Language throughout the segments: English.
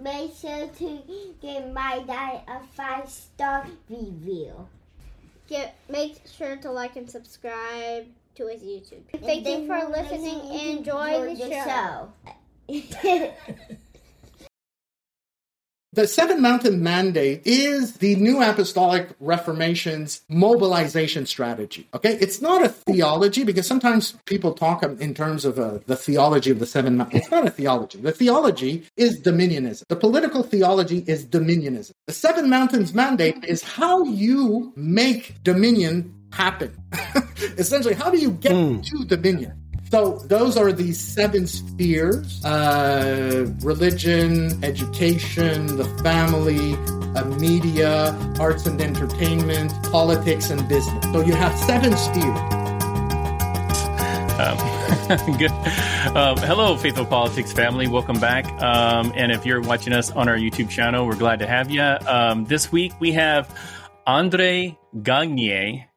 make sure to give my dad a five star review. Get, make sure to like and subscribe to his YouTube. Thank you for listening and enjoy the show. The Seven Mountain Mandate is the New Apostolic Reformation's mobilization strategy. Okay, it's not a theology because sometimes people talk in terms of uh, the theology of the Seven Mountains. It's not a theology. The theology is dominionism. The political theology is dominionism. The Seven Mountains Mandate is how you make dominion happen. Essentially, how do you get mm. to dominion? So those are the seven spheres: uh, religion, education, the family, uh, media, arts and entertainment, politics, and business. So you have seven spheres. Um, good. Um, hello, Faithful Politics family. Welcome back. Um, and if you're watching us on our YouTube channel, we're glad to have you. Um, this week we have Andre Gagné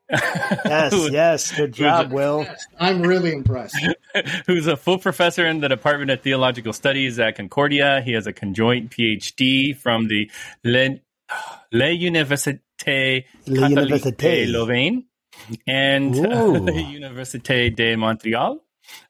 yes, yes. Good job, Will. I'm really impressed. Who's a full professor in the Department of Theological Studies at Concordia. He has a conjoint PhD from the Le, Le Université Catholique Louvain and uh, the Université de Montréal.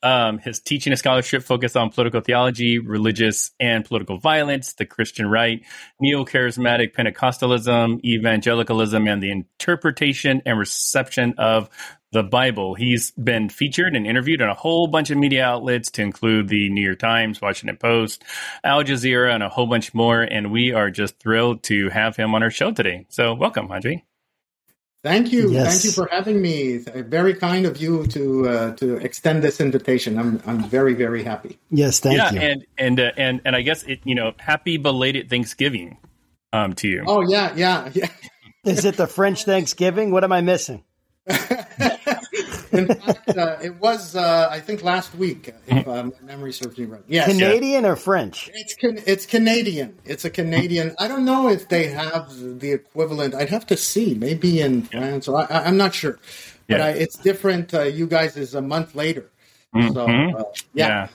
Um, his teaching and scholarship focused on political theology, religious and political violence, the Christian right, neo charismatic Pentecostalism, evangelicalism, and the interpretation and reception of the Bible. He's been featured and interviewed in a whole bunch of media outlets to include the New York Times, Washington Post, Al Jazeera, and a whole bunch more. And we are just thrilled to have him on our show today. So, welcome, Andre. Thank you. Yes. Thank you for having me. Very kind of you to uh, to extend this invitation. I'm I'm very very happy. Yes, thank yeah, you. and and uh, and and I guess it, you know, happy belated Thanksgiving um to you. Oh yeah, yeah, yeah. Is it the French Thanksgiving? What am I missing? In fact, uh, it was uh, I think last week, if uh, my memory serves me right. Yes, Canadian or French? It's can, it's Canadian. It's a Canadian. I don't know if they have the equivalent. I'd have to see. Maybe in France. Or I, am not sure. But yeah. I, it's different. Uh, you guys is a month later. Mm-hmm. So uh, yeah.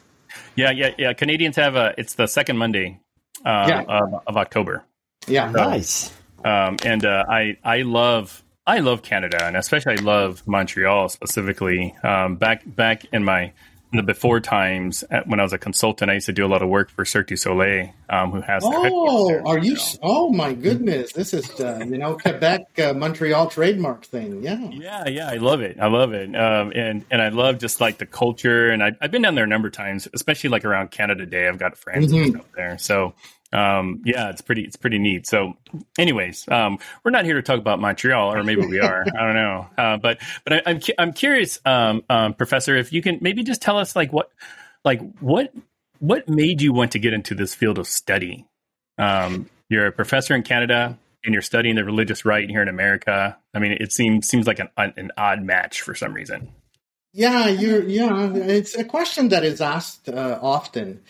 yeah, yeah, yeah, yeah. Canadians have a. It's the second Monday uh, yeah. of, of, October. Yeah, so, nice. Um, and I I love I love Canada, and especially I love Montreal specifically. Um, back back in my in the before times at, when I was a consultant, I used to do a lot of work for Cirque du Soleil, um, who has. Oh, are you? Oh my goodness, this is uh, you know Quebec uh, Montreal trademark thing. Yeah, yeah, yeah. I love it. I love it, um, and and I love just like the culture. And I, have been down there a number of times, especially like around Canada Day. I've got friends mm-hmm. there, so um, yeah, it's pretty, it's pretty neat. So anyways, um, we're not here to talk about Montreal or maybe we are, I don't know. Uh, but, but I, am I'm, I'm curious, um, um, professor, if you can maybe just tell us like what, like what, what made you want to get into this field of study? Um, you're a professor in Canada and you're studying the religious right here in America. I mean, it seems, seems like an, an odd match for some reason. Yeah, you're, yeah, it's a question that is asked uh, often.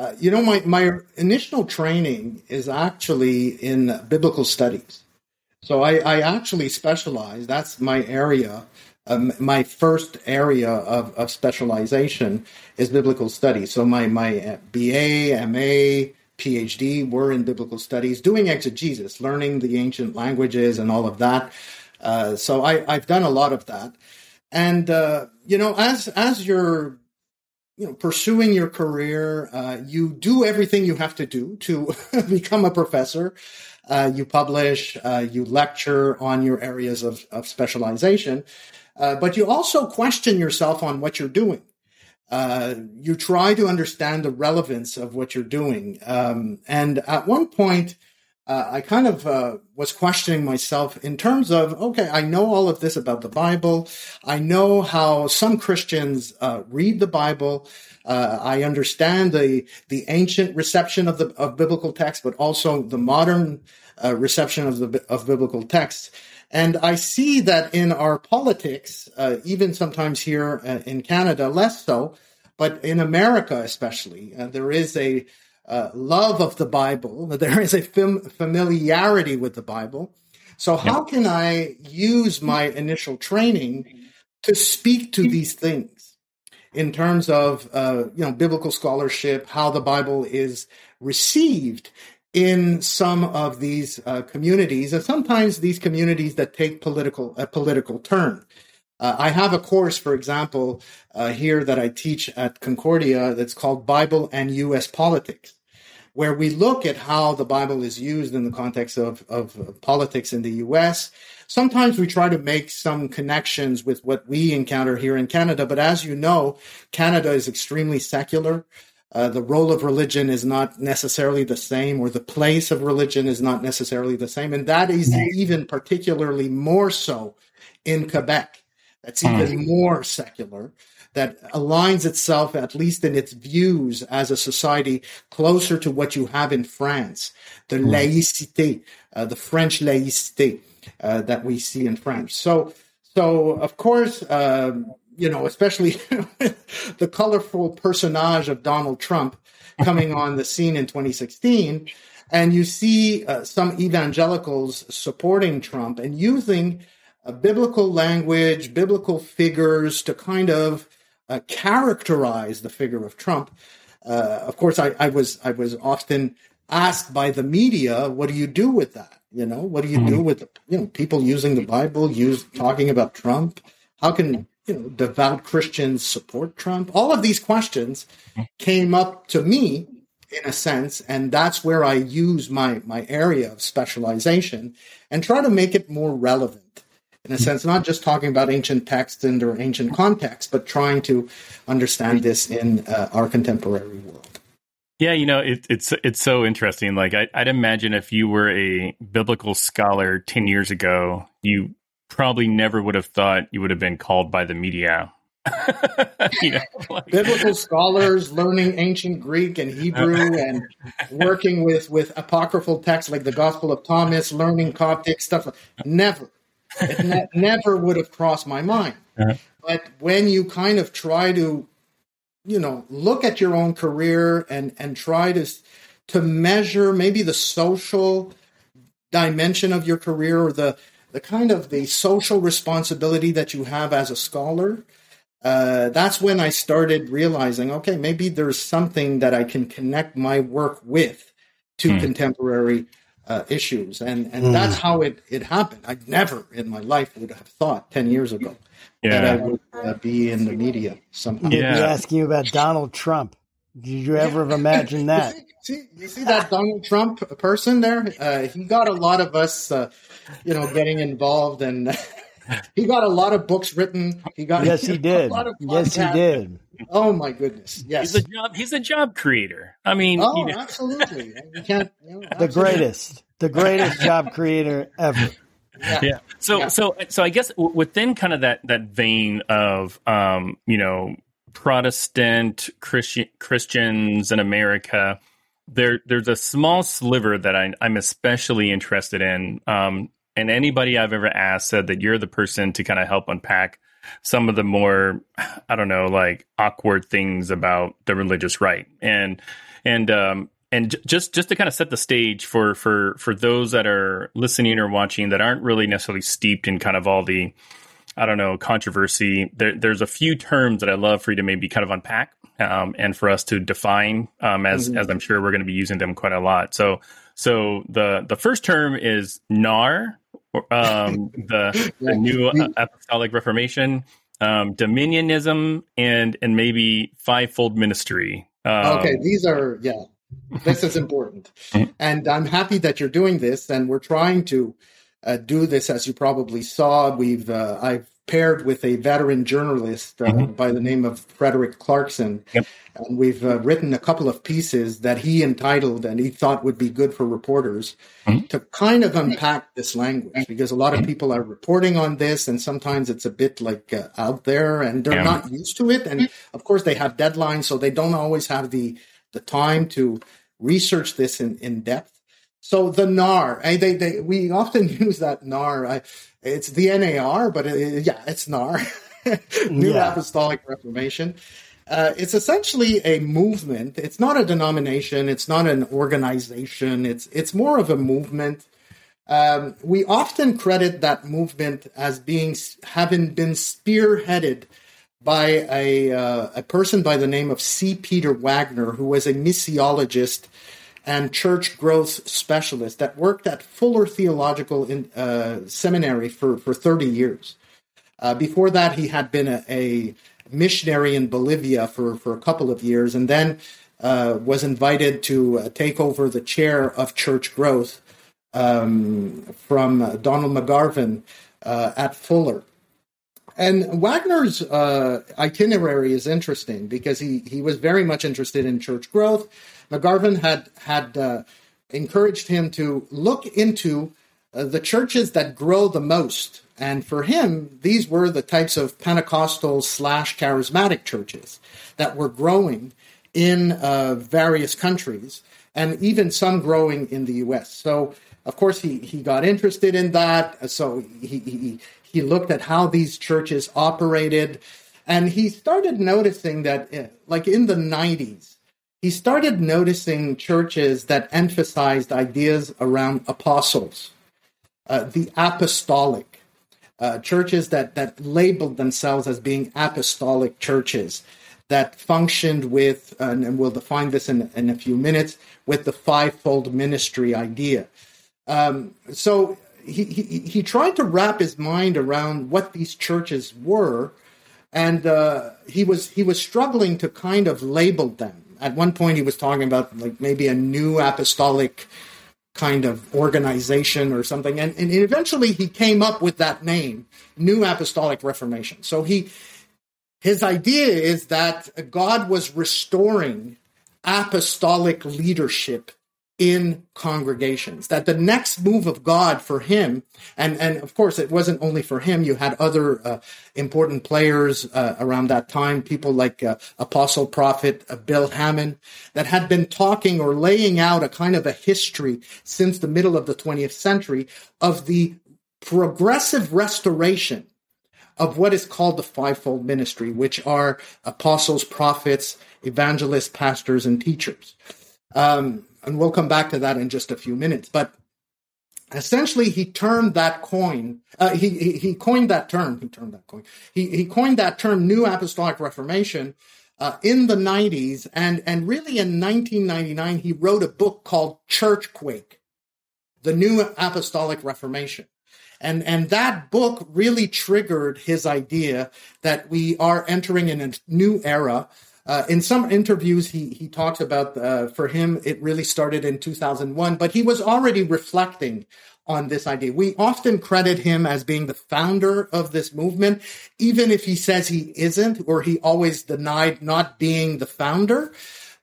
Uh, you know, my, my initial training is actually in biblical studies. So I, I actually specialize, that's my area. Um, my first area of, of specialization is biblical studies. So my, my uh, BA, MA, PhD were in biblical studies, doing exegesis, learning the ancient languages and all of that. Uh, so I, I've done a lot of that. And, uh, you know, as, as you're you know, pursuing your career, uh, you do everything you have to do to become a professor. Uh, you publish, uh, you lecture on your areas of, of specialization, uh, but you also question yourself on what you're doing. Uh, you try to understand the relevance of what you're doing. Um, and at one point, uh, I kind of uh, was questioning myself in terms of, okay, I know all of this about the Bible. I know how some Christians uh, read the Bible. Uh, I understand the the ancient reception of the of biblical text, but also the modern uh, reception of the of biblical texts. And I see that in our politics, uh, even sometimes here in Canada, less so, but in America especially, there is a uh, love of the Bible. There is a fam- familiarity with the Bible. So, how can I use my initial training to speak to these things? in terms of uh, you know biblical scholarship, how the Bible is received in some of these uh, communities, and sometimes these communities that take political a political turn. Uh, I have a course, for example, uh, here that I teach at Concordia that's called Bible and U.S. Politics, where we look at how the Bible is used in the context of, of politics in the U.S. Sometimes we try to make some connections with what we encounter here in Canada, but as you know, Canada is extremely secular. Uh, the role of religion is not necessarily the same, or the place of religion is not necessarily the same. And that is even particularly more so in Quebec that's even more secular, that aligns itself, at least in its views, as a society closer to what you have in France, the laïcité, uh, the French laïcité uh, that we see in France. So, so of course, um, you know, especially the colorful personage of Donald Trump coming on the scene in 2016. And you see uh, some evangelicals supporting Trump and using a biblical language, biblical figures to kind of uh, characterize the figure of Trump. Uh, of course, I, I, was I was often asked by the media, "What do you do with that? You know, what do you mm-hmm. do with the, you know people using the Bible, use talking about Trump? How can you know devout Christians support Trump? All of these questions came up to me in a sense, and that's where I use my my area of specialization and try to make it more relevant in a sense, not just talking about ancient texts and or ancient context, but trying to understand this in uh, our contemporary world. Yeah, you know, it, it's it's so interesting. Like, I, would imagine if you were a biblical scholar ten years ago, you probably never would have thought you would have been called by the media. you know, like, biblical scholars learning ancient Greek and Hebrew and working with with apocryphal texts like the Gospel of Thomas, learning Coptic stuff. Never it ne- never would have crossed my mind. Uh-huh. But when you kind of try to, you know, look at your own career and and try to to measure maybe the social dimension of your career or the the kind of the social responsibility that you have as a scholar, uh, that's when I started realizing, okay, maybe there's something that I can connect my work with to hmm. contemporary uh, issues, and and mm. that's how it it happened. I never in my life would have thought ten years ago yeah. that I would uh, be in the media somehow. Yeah. Be asking you about Donald Trump. Did you ever have imagined that? see, you see that Donald Trump person there? Uh, he got a lot of us, uh, you know, getting involved, and he got a lot of books written. He got yes, he did. yes, he did. Oh my goodness! Yes, he's a job. He's a job creator. I mean, oh, you know. absolutely. You can't, you know, absolutely. the greatest, the greatest job creator ever. Yeah. yeah. So, yeah. so, so, I guess within kind of that that vein of, um, you know, Protestant Christian Christians in America, there there's a small sliver that I, am especially interested in. Um, and anybody I've ever asked said that you're the person to kind of help unpack some of the more I don't know like awkward things about the religious right and and um and just just to kind of set the stage for for for those that are listening or watching that aren't really necessarily steeped in kind of all the I don't know controversy. There, there's a few terms that I love for you to maybe kind of unpack um, and for us to define um, as mm-hmm. as I'm sure we're going to be using them quite a lot. So so the the first term is nar, um, the, the new uh, apostolic reformation, um, dominionism, and and maybe fivefold ministry. Um, okay, these are yeah, this is important, mm-hmm. and I'm happy that you're doing this, and we're trying to uh, do this. As you probably saw, we've uh, I've paired with a veteran journalist uh, mm-hmm. by the name of Frederick Clarkson. Yep. And we've uh, written a couple of pieces that he entitled and he thought would be good for reporters mm-hmm. to kind of unpack this language because a lot of people are reporting on this and sometimes it's a bit like uh, out there and they're yeah. not used to it. And of course, they have deadlines, so they don't always have the, the time to research this in, in depth. So the NAR, eh, they, they, we often use that NAR. I, it's the NAR, but it, yeah, it's NAR, New yeah. Apostolic Reformation. Uh, it's essentially a movement. It's not a denomination. It's not an organization. It's it's more of a movement. Um, we often credit that movement as being having been spearheaded by a, uh, a person by the name of C. Peter Wagner, who was a missiologist and church growth specialist that worked at Fuller Theological in, uh, Seminary for, for 30 years. Uh, before that, he had been a, a, missionary in Bolivia for, for a couple of years and then uh, was invited to uh, take over the chair of church growth um, from Donald McGavran uh, at Fuller. And Wagner's uh, itinerary is interesting because he, he was very much interested in church growth. McGavran had had uh, encouraged him to look into uh, the churches that grow the most, and for him, these were the types of Pentecostal slash charismatic churches that were growing in uh, various countries, and even some growing in the U.S. So, of course, he he got interested in that. So he he he looked at how these churches operated, and he started noticing that, uh, like in the 90s, he started noticing churches that emphasized ideas around apostles, uh, the apostolic, uh, churches that, that labeled themselves as being apostolic churches that functioned with, and we'll define this in, in a few minutes, with the fivefold ministry idea. Um, so he, he, he tried to wrap his mind around what these churches were, and uh, he was he was struggling to kind of label them. At one point, he was talking about like maybe a new apostolic kind of organization or something, and, and eventually he came up with that name, New Apostolic Reformation. So he his idea is that God was restoring apostolic leadership in congregations. That the next move of God for him, and, and of course, it wasn't only for him, you had other uh, important players uh, around that time, people like uh, Apostle Prophet uh, Bill Hamon, that had been talking or laying out a kind of a history since the middle of the 20th century of the progressive restoration of what is called the fivefold ministry, which are apostles, prophets, evangelists, pastors, and teachers. Um, and we'll come back to that in just a few minutes. But essentially, he turned that coin. Uh, he, he, he coined that term. He turned that coin. He he coined that term, New Apostolic Reformation. Uh, in the 90s, and, and really in 1999, he wrote a book called Churchquake, The New Apostolic Reformation. And, and that book really triggered his idea that we are entering in a new era uh, in some interviews, he he talks about uh, for him it really started in 2001, but he was already reflecting on this idea. We often credit him as being the founder of this movement, even if he says he isn't, or he always denied not being the founder.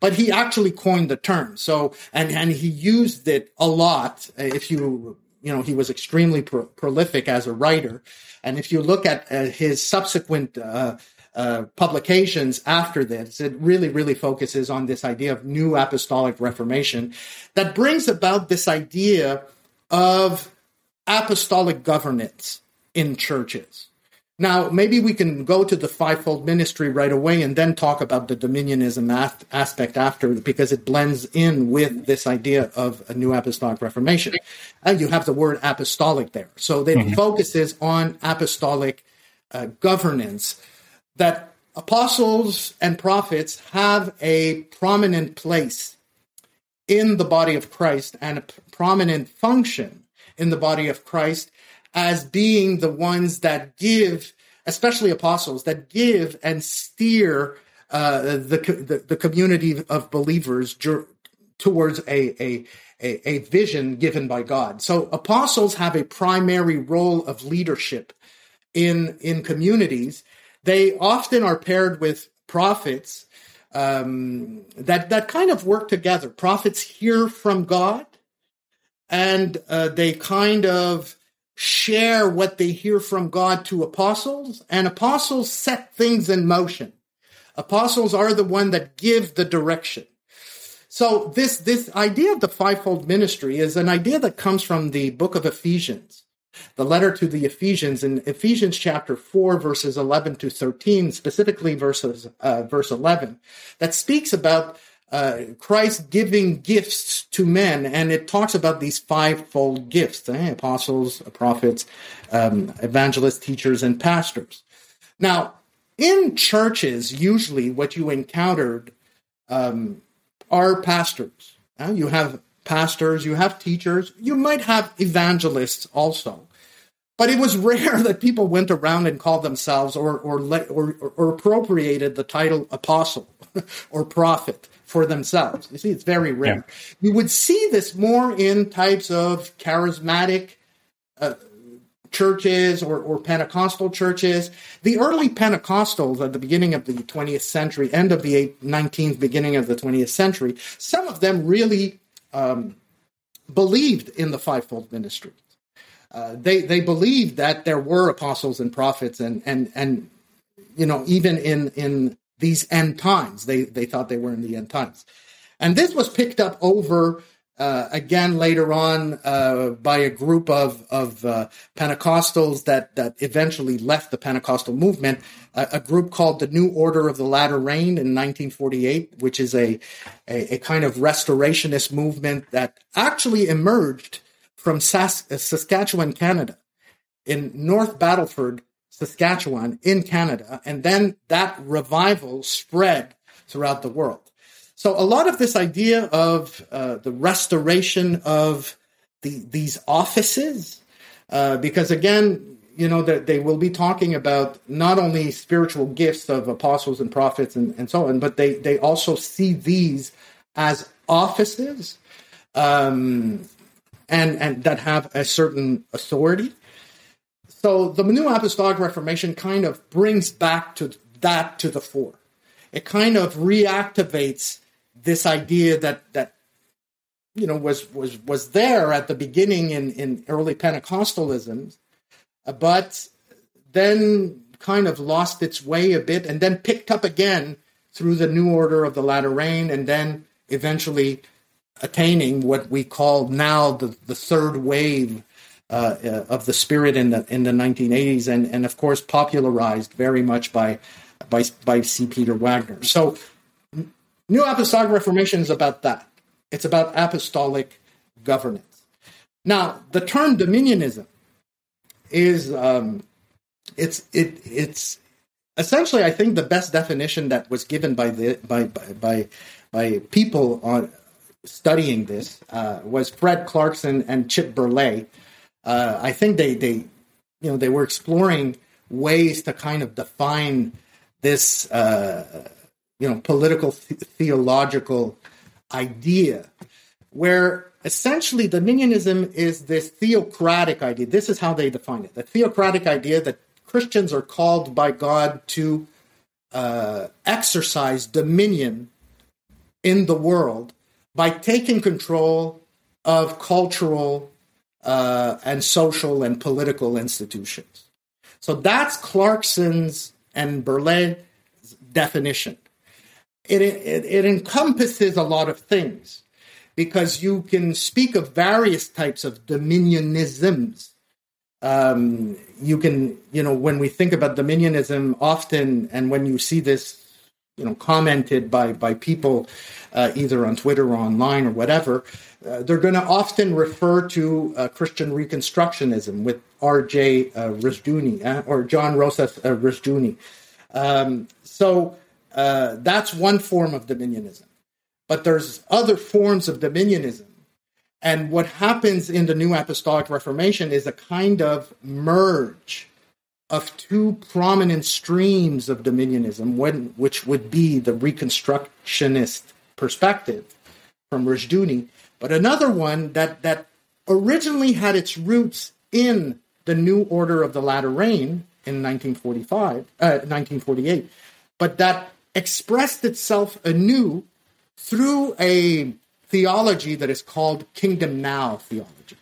But he actually coined the term. So, and and he used it a lot. If you you know, he was extremely pro- prolific as a writer, and if you look at uh, his subsequent uh, uh, publications after this. It really, really focuses on this idea of new apostolic reformation that brings about this idea of apostolic governance in churches. Now, maybe we can go to the fivefold ministry right away and then talk about the dominionism aspect after because it blends in with this idea of a new apostolic reformation. And you have the word apostolic there. So it mm-hmm. focuses on apostolic uh, governance that apostles and prophets have a prominent place in the body of Christ and a prominent function in the body of Christ as being the ones that give, especially apostles, that give and steer uh, the, the, the community of believers towards a, a a, a vision given by God. So apostles have a primary role of leadership in in communities they often are paired with prophets um, that that kind of work together. Prophets hear from God, and uh, they kind of share what they hear from God to apostles, and apostles set things in motion. Apostles are the one that give the direction. So this this idea of the fivefold ministry is an idea that comes from the book of Ephesians the letter to the Ephesians in Ephesians chapter 4, verses 11 to 13, specifically verses, uh, verse 11, that speaks about uh, Christ giving gifts to men, and it talks about these fivefold gifts eh? apostles, prophets, um, evangelists, teachers, and pastors. Now, in churches, usually what you encountered um, are pastors. Uh, you have pastors, you have teachers, you might have evangelists also. But it was rare that people went around and called themselves or or or, or appropriated the title apostle or prophet for themselves. You see, it's very rare. Yeah. You would see this more in types of charismatic uh, churches or, or Pentecostal churches. The early Pentecostals at the beginning of the 20th century, end of the 19th, beginning of the 20th century, some of them really um, believed in the fivefold ministry. Uh, they they believed that there were apostles and prophets and and and you know even in in these end times. They they thought they were in the end times, and this was picked up over uh, again later on uh, by a group of of uh, Pentecostals that that eventually left the Pentecostal movement. a group called the New Order of the Latter Rain in 1948, which is a, a, a kind of restorationist movement that actually emerged from Sas- Saskatchewan, Canada, in North Battleford, Saskatchewan in Canada, and then that revival spread throughout the world. So a lot of this idea of uh, the restoration of the, these offices, uh, because again, you know, that they will be talking about not only spiritual gifts of apostles and prophets and, and so on, but they, they also see these as offices. Um, and, and that have a certain authority. So the New Apostolic Reformation kind of brings back to that to the fore. It kind of reactivates this idea that that you know was was was there at the beginning in in early Pentecostalism, but then kind of lost its way a bit and then picked up again through the new order of the latter rain and then eventually attaining what we call now the, the third wave uh, uh, of the spirit in the in the 1980s, and and of course popularized very much by by by C. Peter Wagner. So, New Apostolic Reformation is about that. It's about apostolic governance. Now, the term dominionism is um, it's it it's essentially I think the best definition that was given by the by by by, by people on studying this uh, was Fred Clarkson and Chip Berlet. Uh, I think they they you know they were exploring ways to kind of define this uh, you know political th- theological idea where essentially dominionism is this theocratic idea this is how they define it the theocratic idea that christians are called by god to uh, exercise dominion in the world by taking control of cultural uh, and social and political institutions. So that's Clarkson's and Berlet's definition. It, it, it encompasses a lot of things because you can speak of various types of dominionisms. Um, you can, you know, when we think about dominionism, often, and when you see this, you know, commented by by people uh, either on Twitter or online or whatever, uh, they're going to often refer to uh, Christian Reconstructionism with R.J. Uh, Rushdoony uh, or John Rousas uh, Rushdoony. Um, so uh, that's one form of dominionism. But there's other forms of dominionism. And what happens in the New Apostolic Reformation is a kind of merge of two prominent streams of dominionism, when, which would be the Reconstructionist perspective from Rushdoony, but another one that that originally had its roots in the New Order of the Latter Rain in 1945, uh, 1948, but that expressed itself anew through a theology that is called Kingdom Now theology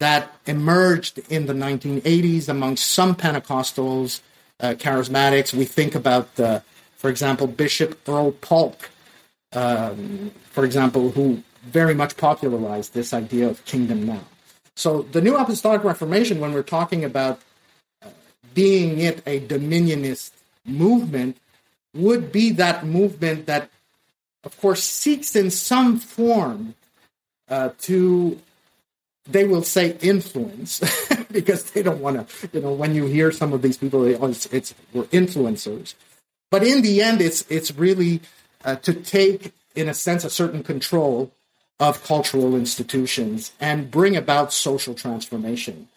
that emerged in the 1980s among some Pentecostals, uh, charismatics. We think about, uh, for example, Bishop Earl Paulk, um, for example, who very much popularized this idea of kingdom now. So the New Apostolic Reformation, when we're talking about uh, being it a dominionist movement, would be that movement that, of course, seeks in some form uh, to, they will say, influence because they don't want to, you know, when you hear some of these people, they, oh, it's, it's we're influencers. But in the end, it's it's really uh, to take, in a sense, a certain control of cultural institutions and bring about social transformation.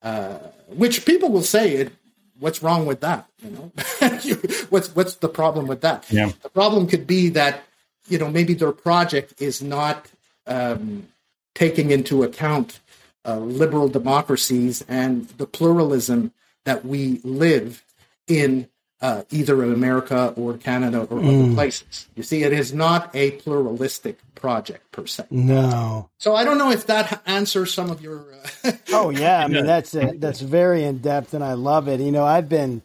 Uh, which people will say, it, "What's wrong with that?" You know, what's what's the problem with that? Yeah. The problem could be that you know maybe their project is not um, taking into account uh, liberal democracies and the pluralism that we live in uh, either in America or Canada or mm. other places. You see, it is not a pluralistic project per se. No. So I don't know if that answers some of your. Uh, oh yeah, I mean that's a, that's very in depth, and I love it. You know, I've been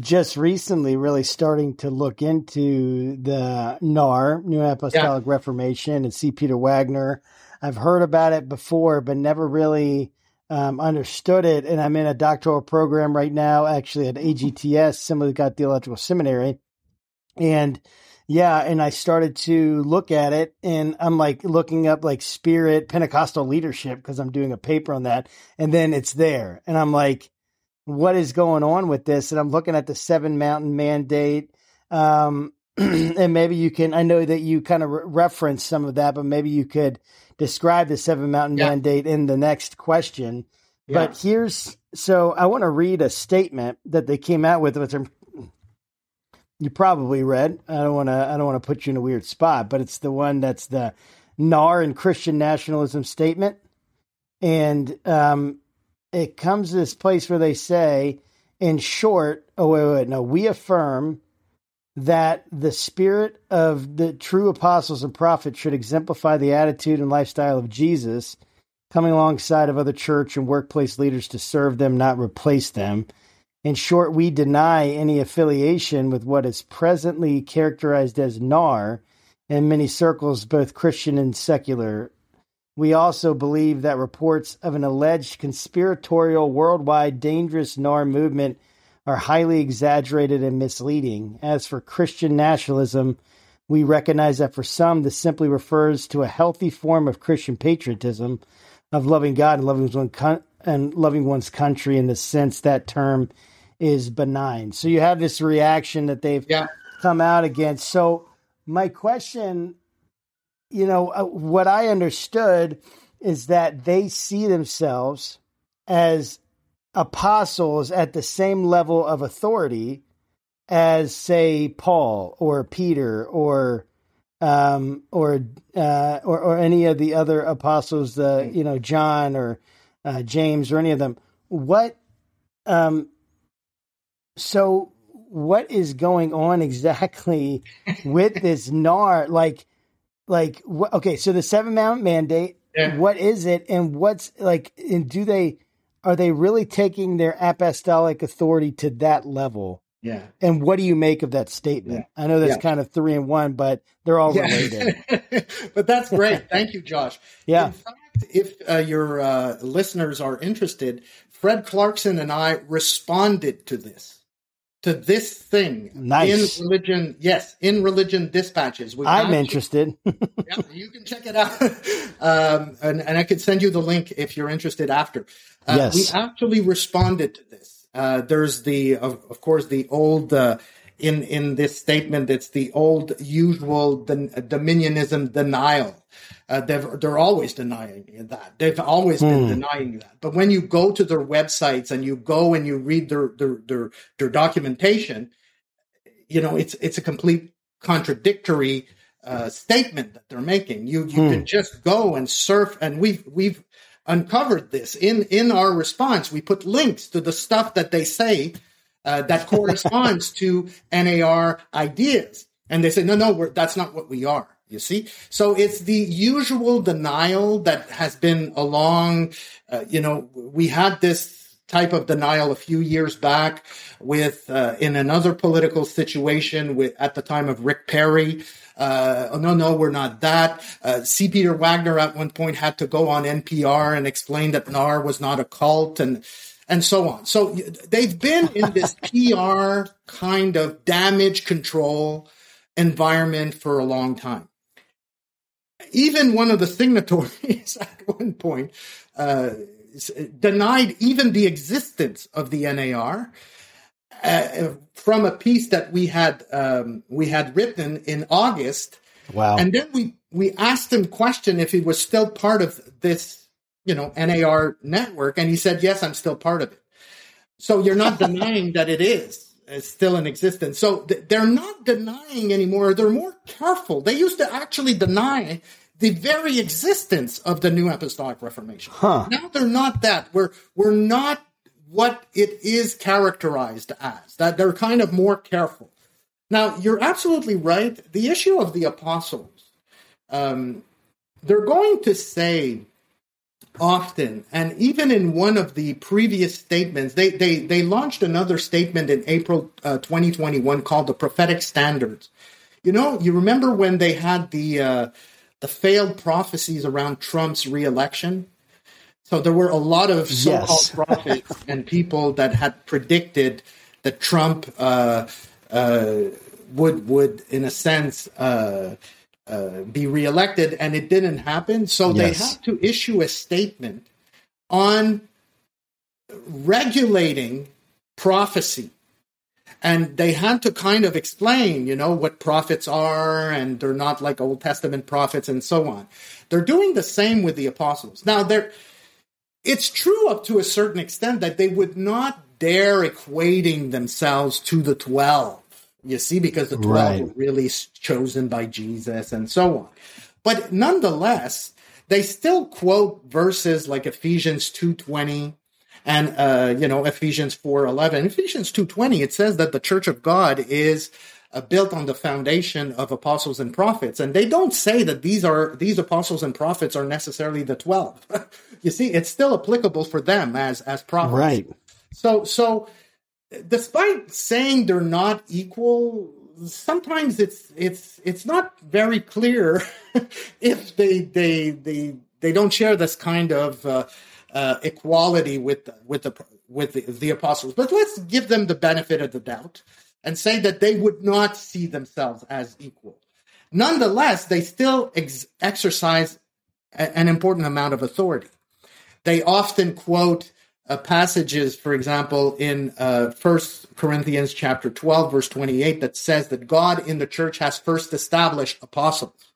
just recently really starting to look into the NAR, New Apostolic yeah. Reformation, and C. Peter Wagner. I've heard about it before, but never really um, understood it. And I'm in a doctoral program right now, actually at AGTS, Assemblies of God Theological Seminary. And yeah, and I started to look at it and I'm like looking up like spirit Pentecostal leadership because I'm doing a paper on that. And then it's there. And I'm like, what is going on with this? And I'm looking at the seven mountain mandate. Um, and maybe you can, I know that you kind of re- reference some of that, but maybe you could describe the seven mountain yeah. mandate in the next question. Yeah. But here's so I want to read a statement that they came out with, which I'm, you probably read. I don't want to I don't want to put you in a weird spot, but it's the one that's the NAR and Christian nationalism statement, and um, it comes to this place where they say, in short, oh wait wait no, we affirm that the spirit of the true apostles and prophets should exemplify the attitude and lifestyle of Jesus, coming alongside of other church and workplace leaders to serve them, not replace them. In short, we deny any affiliation with what is presently characterized as NAR in many circles, both Christian and secular. We also believe that reports of an alleged conspiratorial worldwide dangerous NAR movement are highly exaggerated and misleading. As for Christian nationalism, we recognize that for some, this simply refers to a healthy form of Christian patriotism, of loving God and loving one's, con- and loving one's country. In the sense that term is benign. So you have this reaction that they've yeah. come out against. So my question, you know, uh, what I understood is that they see themselves as apostles at the same level of authority as say Paul or Peter or um, or, uh, or or any of the other apostles, uh, you know, John or uh, James or any of them. What um, so what is going on exactly with this NAR? Like, like wh- okay, so the seven mount mandate. Yeah. What is it, and what's like? And do they are they really taking their apostolic authority to that level? Yeah. And what do you make of that statement? Yeah. I know that's yeah. kind of three and one, but they're all yeah. related. but that's great. Thank you, Josh. Yeah. In fact, if uh, your uh, listeners are interested, Fred Clarkson and I responded to this to this thing nice. in religion. Yes, in religion dispatches. We I'm interested. yeah, you can check it out, um, and, and I can send you the link if you're interested after. Uh, yes, we actually responded to this. Uh, there's the, of, of, course, the old. Uh, in in this statement, it's the old usual the, dominionism denial uh, they're, they're always denying that. They've always been hmm. denying that. But when you go to their websites and you go and you read their, their, their, their documentation, you know, it's, it's a complete contradictory uh, statement that they're making. You, you hmm. can just go and surf and we've, we've uncovered this in, in our response. We put links to the stuff that they say uh, that corresponds to NAR ideas. And they say, no, no, that's not what we are. You see? So it's the usual denial that has been along, uh, you know, we had this type of denial a few years back with, uh, in another political situation with, at the time of Rick Perry. Uh, oh, no, no, we're not that. Uh, C. Peter Wagner at one point had to go on NPR and explain that NAR was not a cult and, and so on. So they've been in this PR kind of damage control environment for a long time even one of the signatories at one point, uh, denied even the existence of the NAR. Uh, from a piece that we had um, we had written in August, wow! And then we we asked him question if he was still part of this, you know, NAR network, and he said yes, I'm still part of it. So you're not denying that it is is still in existence. So th- they're not denying anymore. They're more careful. They used to actually deny the very existence of the New Apostolic Reformation. Huh. Now they're not that. We're we're not what it is characterized as. That they're kind of more careful. Now you're absolutely right. The issue of the apostles, um, they're going to say often. And even in one of the previous statements they they they launched another statement in april uh, 2021 called the prophetic standards. You know you remember when they had the uh, the failed prophecies around trump's reelection? So there were a lot of so-called yes. prophets and people that had predicted that trump uh, uh would would in a sense uh, be reelected, and it didn't happen. So yes. they have to issue a statement on regulating prophecy. And they had to kind of explain, you know, what prophets are, and they're not like Old Testament prophets and so on. They're doing the same with the apostles. Now, they're, it's true up to a certain extent that they would not dare equating themselves to the 12 you see, because the 12 right. were really chosen by Jesus and so on. But nonetheless, they still quote verses like Ephesians 2.20 and, uh, you know, Ephesians 4.11. Ephesians 2.20, it says that the church of God is uh, built on the foundation of apostles and prophets. And they don't say that these are, these apostles and prophets are necessarily the 12. you see, it's still applicable for them as, as prophets. Right. So, so, despite saying they're not equal, sometimes it's it's it's not very clear if they they they they don't share this kind of uh, uh, equality with with the with the, the, apostles. But let's give them the benefit of the doubt and say that they would not see themselves as equal. Nonetheless, they still ex- exercise a, an important amount of authority. They often quote uh, passages, for example, in uh, First Corinthians chapter 12, verse 28, that says that God in the church has first established apostles,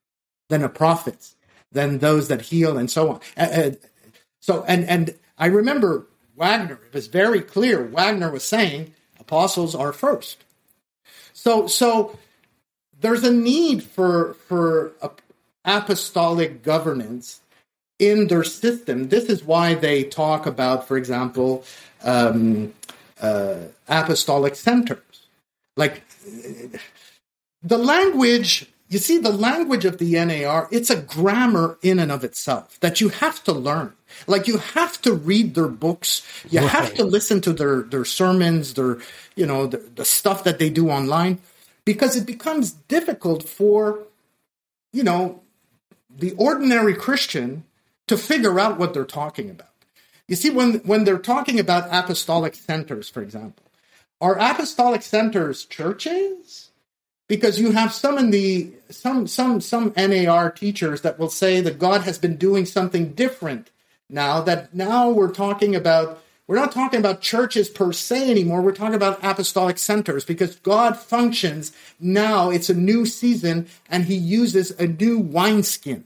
then the prophets, then those that heal, and so on. Uh, so, and and I remember Wagner. It was very clear. Wagner was saying apostles are first. So, so there's a need for for apostolic governance in their system. This is why they talk about, for example, um, uh, apostolic centers. Like the language, you see, the language of the NAR, it's a grammar in and of itself that you have to learn. Like you have to read their books, you right. have to listen to their their sermons, their you know the, the stuff that they do online, because it becomes difficult for you know the ordinary Christian to figure out what they're talking about. You see, when, when they're talking about apostolic centers, for example, are apostolic centers churches? Because you have some in the some some some NAR teachers that will say that God has been doing something different now that now we're talking about we're not talking about churches per se anymore. We're talking about apostolic centers because God functions now. It's a new season and he uses a new wineskin.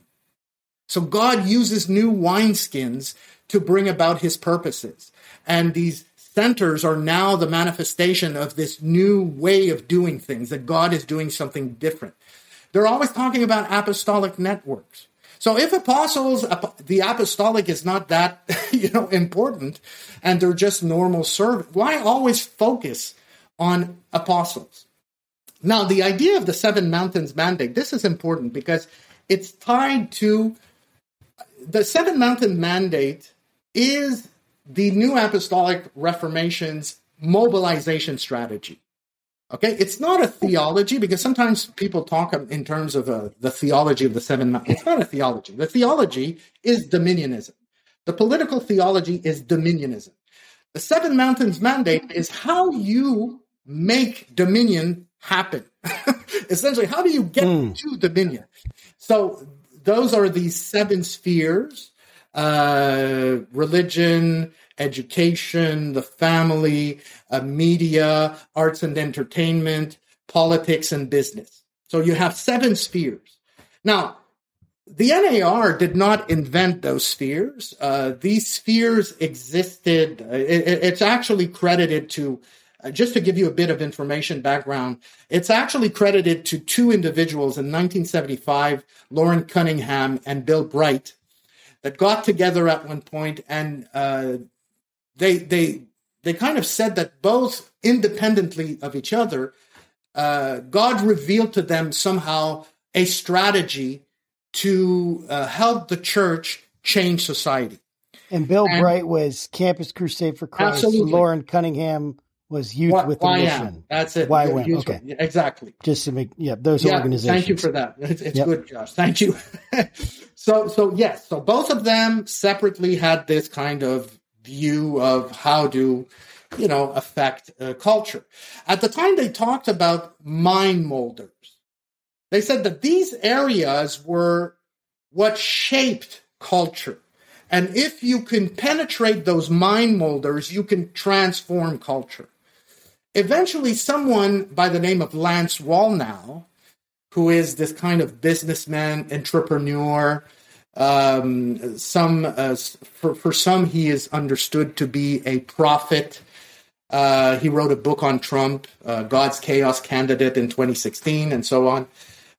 So God uses new wineskins to bring about his purposes. And these centers are now the manifestation of this new way of doing things, that God is doing something different. They're always talking about apostolic networks. So if apostles, the apostolic is not that, you know, important and they're just normal servants, why always focus on apostles? Now, the idea of the seven mountains mandate, this is important because it's tied to the Seven Mountain Mandate is the New Apostolic Reformation's mobilization strategy. Okay, it's not a theology because sometimes people talk in terms of uh, the theology of the seven. Mountains. It's not a theology. The theology is dominionism. The political theology is dominionism. The seven mountains mandate is how you make dominion happen. Essentially, how do you get mm. to dominion? So those are the seven spheres uh, religion, education, the family, uh, media, arts and entertainment, politics, and business. So you have seven spheres. Now, the NAR did not invent those spheres. Uh, these spheres existed. Uh, it, it's actually credited to, uh, just to give you a bit of information background, it's actually credited to two individuals in 1975, Loren Cunningham and Bill Bright, that got together at one point and uh, they they they kind of said that both independently of each other, uh, God revealed to them somehow a strategy to uh, help the church change society. And Bill and, Bright was Campus Crusade for Christ. Absolutely. Loren Cunningham was Youth y- with a Mission. That's it. YWAM? Okay, exactly. Just to make yeah, those yeah, organizations. Thank you for that. It's, it's yep. good, Josh. Thank you. so so yes, so both of them separately had this kind of view of how to you know affect uh, culture. At the time, they talked about mind molders. They said that these areas were what shaped culture. And if you can penetrate those mind molders, you can transform culture. Eventually, someone by the name of Lance Wallnau, who is this kind of businessman, entrepreneur, um, some uh, for, for some he is understood to be a prophet. Uh, he wrote a book on Trump, uh, God's Chaos Candidate in 2016, and so on.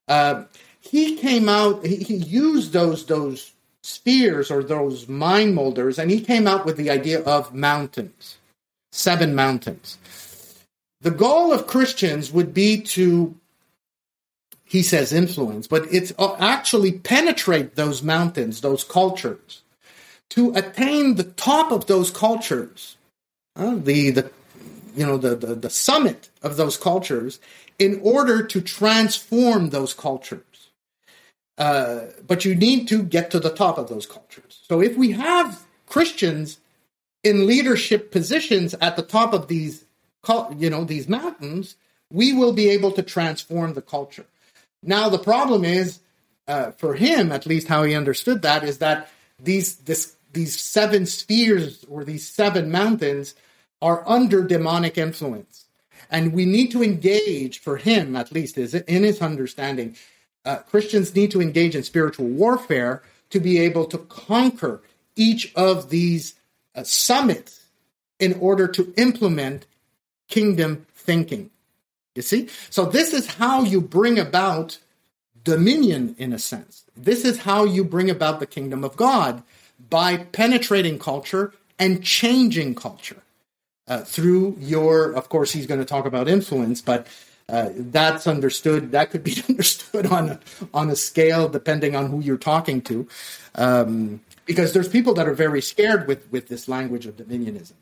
Uh, he came out. He, he used those those spheres or those mind molders, and he came out with the idea of mountains, seven mountains. The goal of Christians would be to, he says, influence, but it's uh, actually penetrate those mountains, those cultures, to attain the top of those cultures, uh, the the you know the, the the summit of those cultures, in order to transform those cultures. Uh, but you need to get to the top of those cultures. So if we have Christians in leadership positions at the top of these, you know, these mountains, we will be able to transform the culture. Now the problem is, uh, for him, at least how he understood that, is that these this these seven spheres or these seven mountains are under demonic influence. And we need to engage, for him at least, is in his understanding, uh, Christians need to engage in spiritual warfare to be able to conquer each of these uh, summits in order to implement kingdom thinking. You see? So, this is how you bring about dominion in a sense. This is how you bring about the kingdom of God by penetrating culture and changing culture uh, through your, of course, he's going to talk about influence, but uh, that's understood. That could be understood on a, on a scale depending on who you're talking to, um, because there's people that are very scared with with this language of dominionism.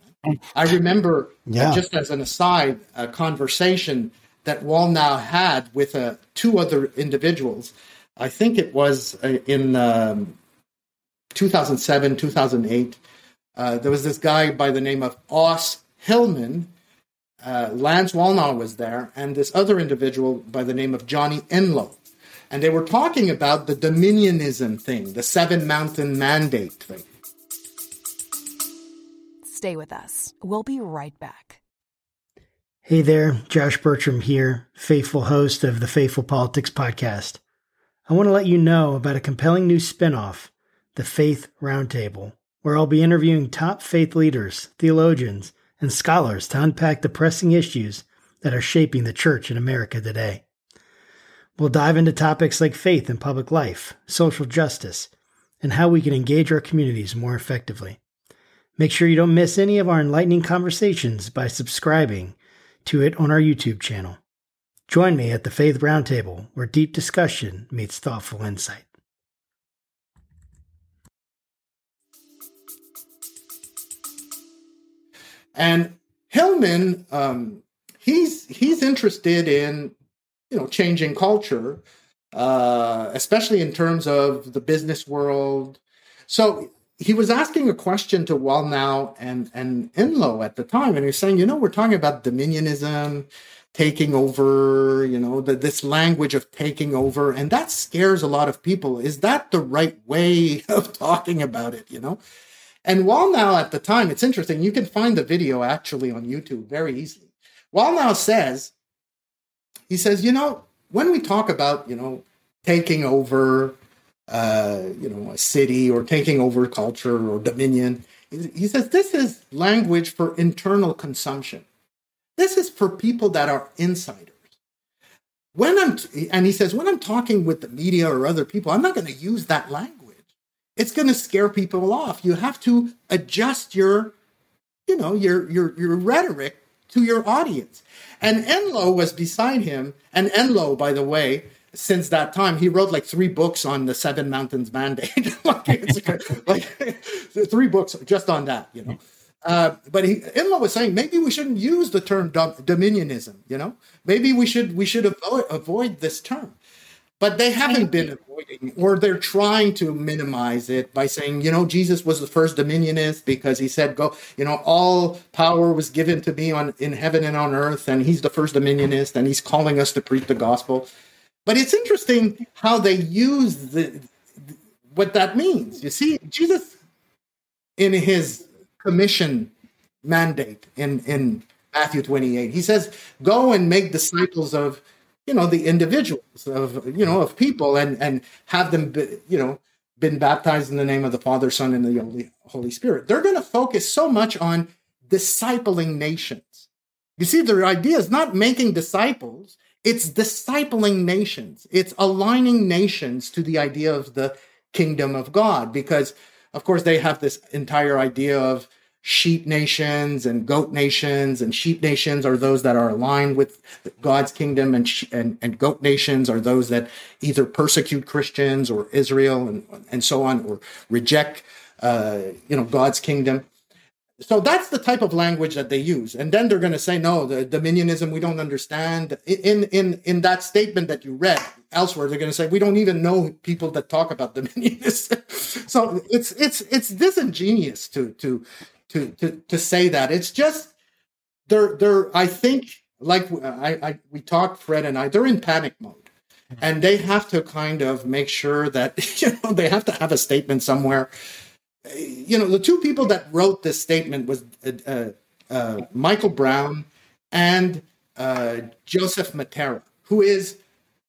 I remember, uh, yeah. just as an aside, a conversation that Wallnau had with uh, two other individuals. I think it was uh, in um, 2007, 2008. Uh, there was this guy by the name of Os Hillman, uh, Lance Wallnau was there, and this other individual by the name of Johnny Enlow. And they were talking about the dominionism thing, the Seven Mountain Mandate thing. Stay with us. We'll be right back. Hey there, Josh Bertram here, faithful host of the Faithful Politics Podcast. I want to let you know about a compelling new spinoff, the Faith Roundtable, where I'll be interviewing top faith leaders, theologians, and scholars to unpack the pressing issues that are shaping the church in America today. We'll dive into topics like faith and public life, social justice, and how we can engage our communities more effectively. Make sure you don't miss any of our enlightening conversations by subscribing to it on our YouTube channel. Join me at the Faith Roundtable, where deep discussion meets thoughtful insight. And Hillman, um, he's he's interested in you know changing culture, uh, especially in terms of the business world. So he was asking a question to Wallnau and and Enlow at the time, and he was saying, you know, we're talking about dominionism. taking over, you know, the, this language of taking over. And that scares a lot of people. Is that the right way of talking about it, you know? And Wallnau at the time, it's interesting, you can find the video actually on YouTube very easily. Wallnau says, he says, you know, when we talk about, you know, taking over, uh, you know, a city or taking over culture or dominion, he says this is language for internal consumption. This is for people that are insiders. When I'm, and he says, when I'm talking with the media or other people, I'm not going to use that language. It's going to scare people off. You have to adjust your, you know, your your your rhetoric to your audience. And Enlow was beside him. And Enlow, by the way, since that time, he wrote like three books on the Seven Mountains Mandate. like, like three books just on that, you know. Uh, but he, Enlow was saying maybe we shouldn't use the term dom- dominionism. You know, maybe we should we should avoid, avoid this term. But they haven't been avoiding, or they're trying to minimize it by saying, you know, Jesus was the first dominionist because he said, "Go, you know, all power was given to me on in heaven and on earth," and he's the first dominionist, and he's calling us to preach the gospel. But it's interesting how they use the what that means. You see, Jesus in his commission mandate in, in Matthew 28. He says, Go and make disciples of, you know, the individuals, of, you know, of people and, and have them, be, you know, been baptized in the name of the Father, Son, and the Holy, Holy Spirit. They're going to focus so much on discipling nations. You see, their idea is not making disciples, it's discipling nations. It's aligning nations to the idea of the kingdom of God because of course, they have this entire idea of sheep nations and goat nations, and sheep nations are those that are aligned with God's kingdom, and and, and goat nations are those that either persecute Christians or Israel and and so on, or reject, uh, you know, God's kingdom. So that's the type of language that they use, and then they're going to say, "No, the dominionism we don't understand." In in in that statement that you read elsewhere, they're going to say, "We don't even know people that talk about dominionism." so it's it's it's disingenuous to to to to to say that. It's just they're they're. I think like I, I we talked, Fred and I, they're in panic mode, hmm. and they have to kind of make sure that you know they have to have a statement somewhere you know, the two people that wrote this statement was uh, uh, uh Michael Brown and uh, Joseph Mattera, who is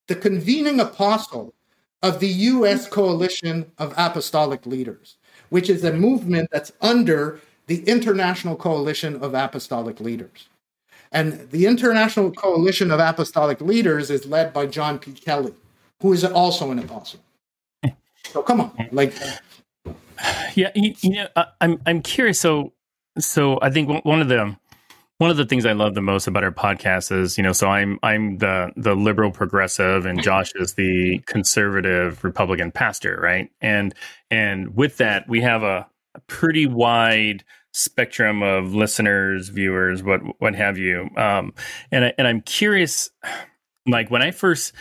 the convening apostle of the U.S. Coalition of Apostolic Leaders, which is a movement that's under the International Coalition of Apostolic Leaders. And the International Coalition of Apostolic Leaders is led by John P. Kelly, who is also an apostle. So come on, like yeah, you, you know, I, I'm I'm curious. So, so I think one of the one of the things I love the most about our podcast is, you know, so I'm I'm the the liberal progressive and Josh is the conservative Republican pastor, right? And and with that, we have a, a pretty wide spectrum of listeners, viewers, what what have you. Um, and I, and I'm curious, like when I first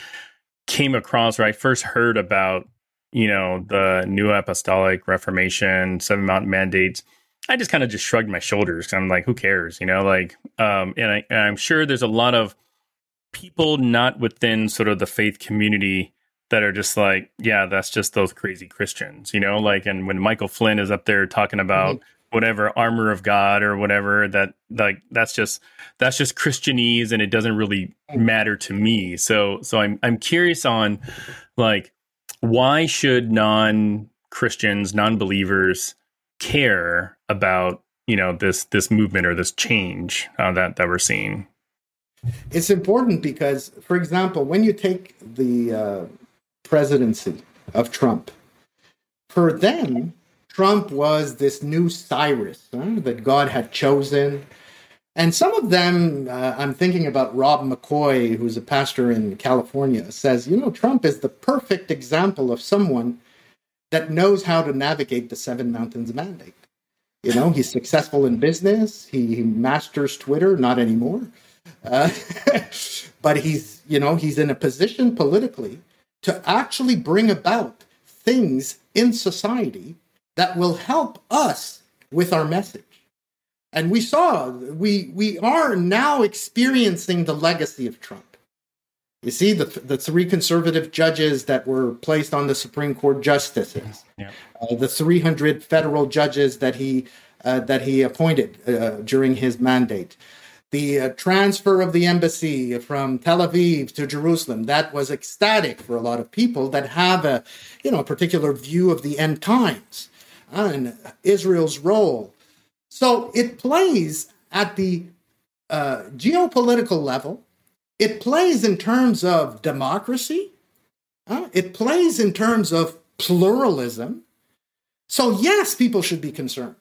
came across or I first heard about you know, the New Apostolic Reformation, Seven Mountain Mandates, I just kind of just shrugged my shoulders. I'm like, who cares? You know, like, um, and, I, and I'm sure there's a lot of people not within sort of the faith community that are just like, yeah, that's just those crazy Christians, you know, like, and when Michael Flynn is up there talking about mm-hmm. whatever armor of God or whatever, that like that's just that's just Christianese, and it doesn't really mm-hmm. matter to me. So, so I'm I'm curious on like why should non Christians, non believers care about you know this this movement or this change uh, that that we're seeing? It's important because, for example, when you take the uh, presidency of Trump, for them, Trump was this new Cyrus huh, that God had chosen and some of them, uh, I'm thinking about Rob McCoy, who's a pastor in California, says, you know, Trump is the perfect example of someone that knows how to navigate the Seven Mountains mandate. You know, he's successful in business, he, he masters Twitter, not anymore. Uh, but he's, you know, he's in a position politically to actually bring about things in society that will help us with our message. And we saw, we, we are now experiencing the legacy of Trump. You see, the, the three conservative judges that were placed on the Supreme Court justices, yeah. uh, the 300 federal judges that he, uh, that he appointed uh, during his mandate, the uh, transfer of the embassy from Tel Aviv to Jerusalem, that was ecstatic for a lot of people that have a, you know, a particular view of the end times and Israel's role. So it plays at the uh, geopolitical level. It plays in terms of democracy. Uh, it plays in terms of pluralism. So yes, people should be concerned.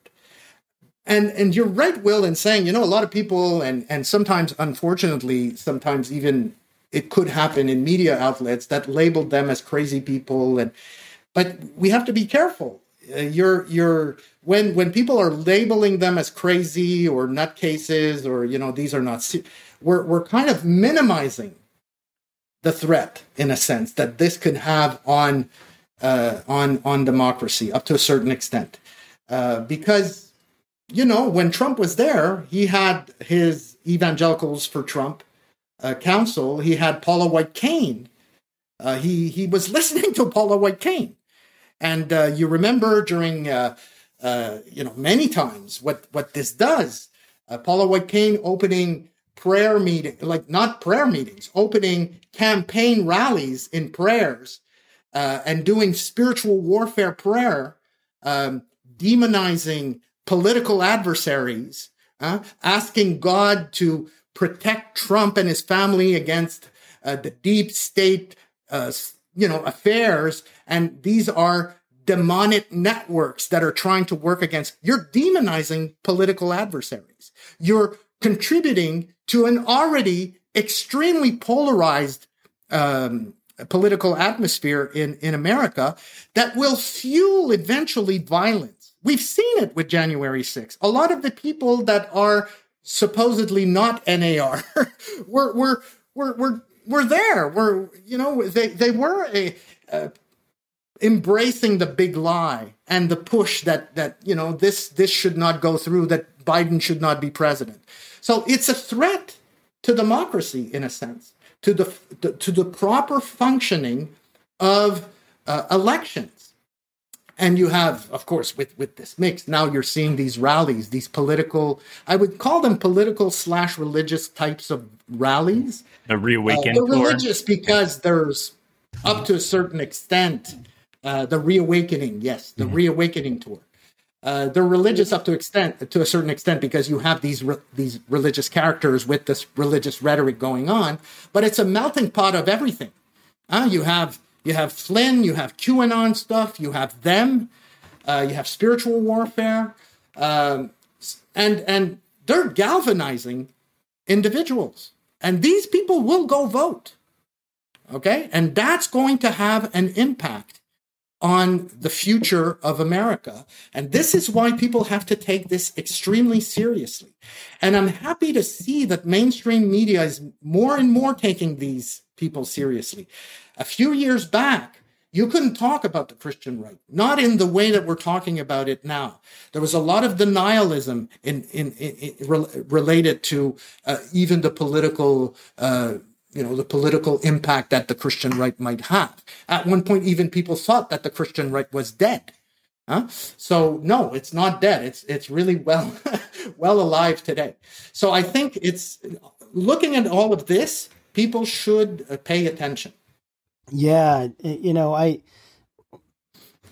And and you're right, Will, in saying you know a lot of people and and sometimes, unfortunately, sometimes even it could happen in media outlets that labeled them as crazy people and but we have to be careful uh, you're you're when when people are labeling them as crazy or nutcases or you know these are not we're we're kind of minimizing the threat in a sense that this could have on uh, on on democracy up to a certain extent. Uh, because you know when Trump was there he had his evangelicals for Trump uh, council. He had Paula White Cain uh, he he was listening to Paula White Cain and uh, you remember during, uh, uh, you know, many times what what this does. Uh, Paula White Cain opening prayer meeting, like not prayer meetings, opening campaign rallies in prayers, uh, and doing spiritual warfare prayer, um, demonizing political adversaries, uh, asking God to protect Trump and his family against the deep state you know affairs and these are demonic networks that are trying to work against you're demonizing political adversaries you're contributing to an already extremely polarized um, political atmosphere in, in America that will fuel eventually violence. We've seen it with January 6th. A lot of the people that are supposedly not NAR were, were, were, were there. Were you know they they were a, embracing the big lie and the push that that you know this this should not go through. That Biden should not be president. So it's a threat to democracy in a sense, to the to the proper functioning of uh, elections. And you have, of course, with, with this mix, now you're seeing these rallies, these political, I would call them political slash religious types of rallies. The reawaken. Uh, the religious because there's up to a certain extent uh, the reawakening. Yes, the mm-hmm. reawakening tour. Uh, they're religious up to extent to a certain extent because you have these re- these religious characters with this religious rhetoric going on, but it's a melting pot of everything. Uh, you have you have Flynn, you have QAnon stuff, you have them, uh, you have spiritual warfare, um, and and they're galvanizing individuals. And these people will go vote. Okay? And that's going to have an impact on the future of America. And this is why people have to take this extremely seriously. And I'm happy to see that mainstream media is more and more taking these people seriously. A few years back, you couldn't talk about the Christian right, not in the way that we're talking about it now. There was a lot of denialism in, in, in, in related to uh, even the political, uh, you know, the political impact that the Christian right might have. At one point, even people thought that the Christian right was dead. Huh? So no, it's not dead. It's it's really well well alive today. So I think it's looking at all of this. People should uh, pay attention. Yeah, you know, I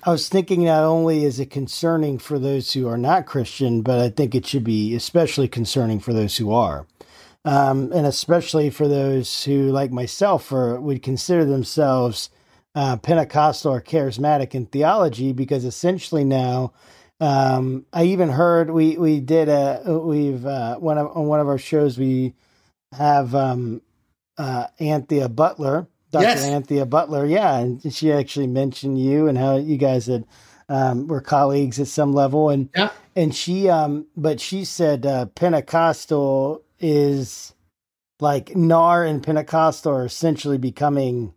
I was thinking not only is it concerning for those who are not Christian, but I think it should be especially concerning for those who are. Um, and especially for those who, like myself, are, would consider themselves uh, Pentecostal or charismatic in theology, because essentially now, um, I even heard we we did a we've uh, one of on one of our shows we have um, uh, Anthea Butler Dr. Yes. Anthea Butler. Yeah, and she actually mentioned you and how you guys had um, were colleagues at some level, and yeah. and she um, but she said uh, Pentecostal is like NAR and Pentecostal are essentially becoming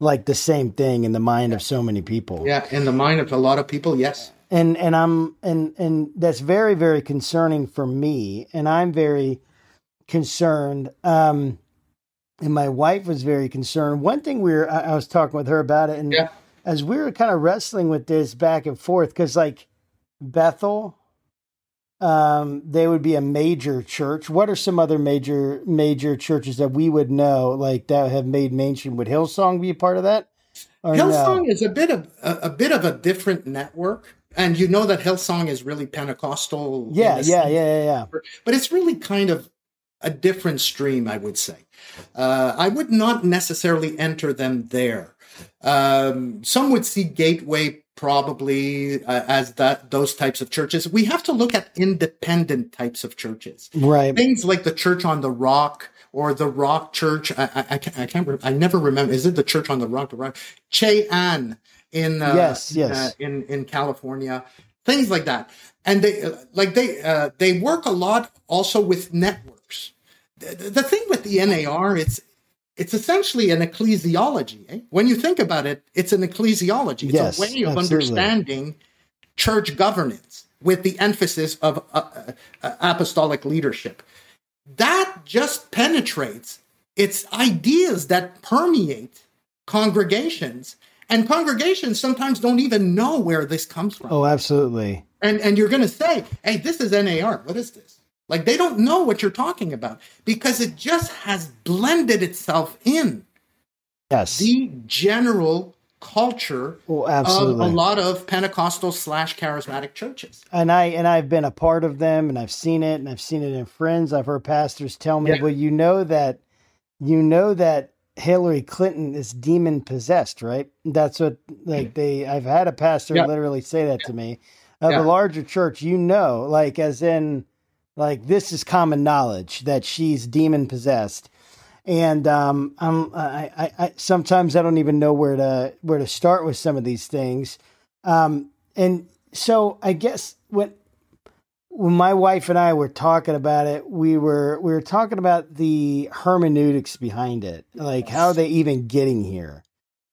like the same thing in the mind of so many people. Yeah, in the mind of a lot of people, yes. and and I'm and and that's very very concerning for me, and I'm very concerned. Um, and my wife was very concerned. One thing we were, I, I was talking with her about it, and Yeah. as we were kind of wrestling with this back and forth, because like Bethel, um, they would be a major church. What are some other major major churches that we would know, like that have made mainstream? Would Hillsong be a part of that? Or no? Hillsong is a bit of a, a bit of a different network, and you know that Hillsong is really Pentecostal. Yeah, yeah, yeah, yeah, yeah. but it's really kind of a different stream, I would say. Uh, I would not necessarily enter them there. Um, some would see Gateway probably uh, as that those types of churches. We have to look at independent types of churches, Right. things like the Church on the Rock or the Rock Church. I, I, I can't, I can't. re- I never remember. Is it the Church on the Rock? The Rock. Che Ahn in uh, Yes, yes. uh, in in California, things like that, and they uh, like they uh, they work a lot also with networks. The- the thing with the NAR, it's it's essentially an ecclesiology. eh? When you think about it, it's an ecclesiology. It's Yes, a way of absolutely. understanding church governance with the emphasis of uh, uh, uh, apostolic leadership. That just penetrates its ideas that permeate congregations, and congregations sometimes don't even know where this comes from. Oh, absolutely. And and you're going to say, "Hey, this is NAR. What is this?" Like they don't know what you're talking about because it just has blended itself in Yes. the general culture Oh, of absolutely. a lot of Pentecostal slash charismatic churches. and I and I've been a part of them, and I've seen it, and I've seen it in friends. I've heard pastors tell me, Yeah. "Well, you know that, you know that Hillary Clinton is demon possessed, right?" That's what like they. I've had a pastor Yeah. literally say that to me. Of Yeah. a larger church, you know, like as in, like this is common knowledge that she's demon possessed. And um, I'm, I, I, I sometimes I don't even know where to where to start with some of these things. Um, and so I guess when when my wife and I were talking about it, we were we were talking about the hermeneutics behind it, like how are they even getting here.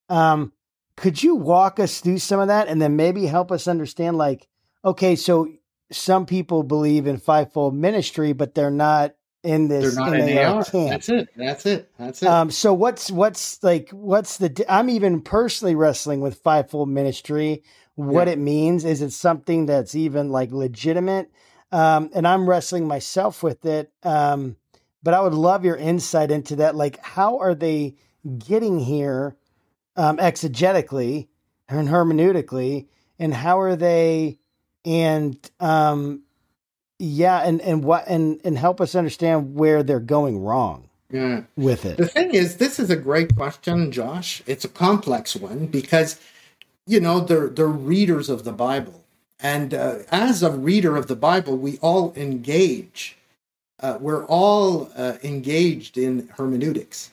Um, could you walk us through some of that, and then maybe help us understand, like, okay, so some people believe in fivefold ministry, but they're not in this They're not NAR NAR. camp. That's it. That's it. That's it. Um, so what's what's like what's the I'm even personally wrestling with fivefold ministry, what Yeah. it means. Is it something that's even like legitimate? Um, and I'm wrestling myself with it. Um, but I would love your insight into that. Like, how are they getting here um, exegetically and hermeneutically, and how are they and um, yeah, and and what and and help us understand where they're going wrong yeah. with it. The thing is, this is a great question, Josh. It's a complex one because, you know, they're, they're readers of the Bible. And uh, as a reader of the Bible, we all engage. Uh, we're all uh, engaged in hermeneutics.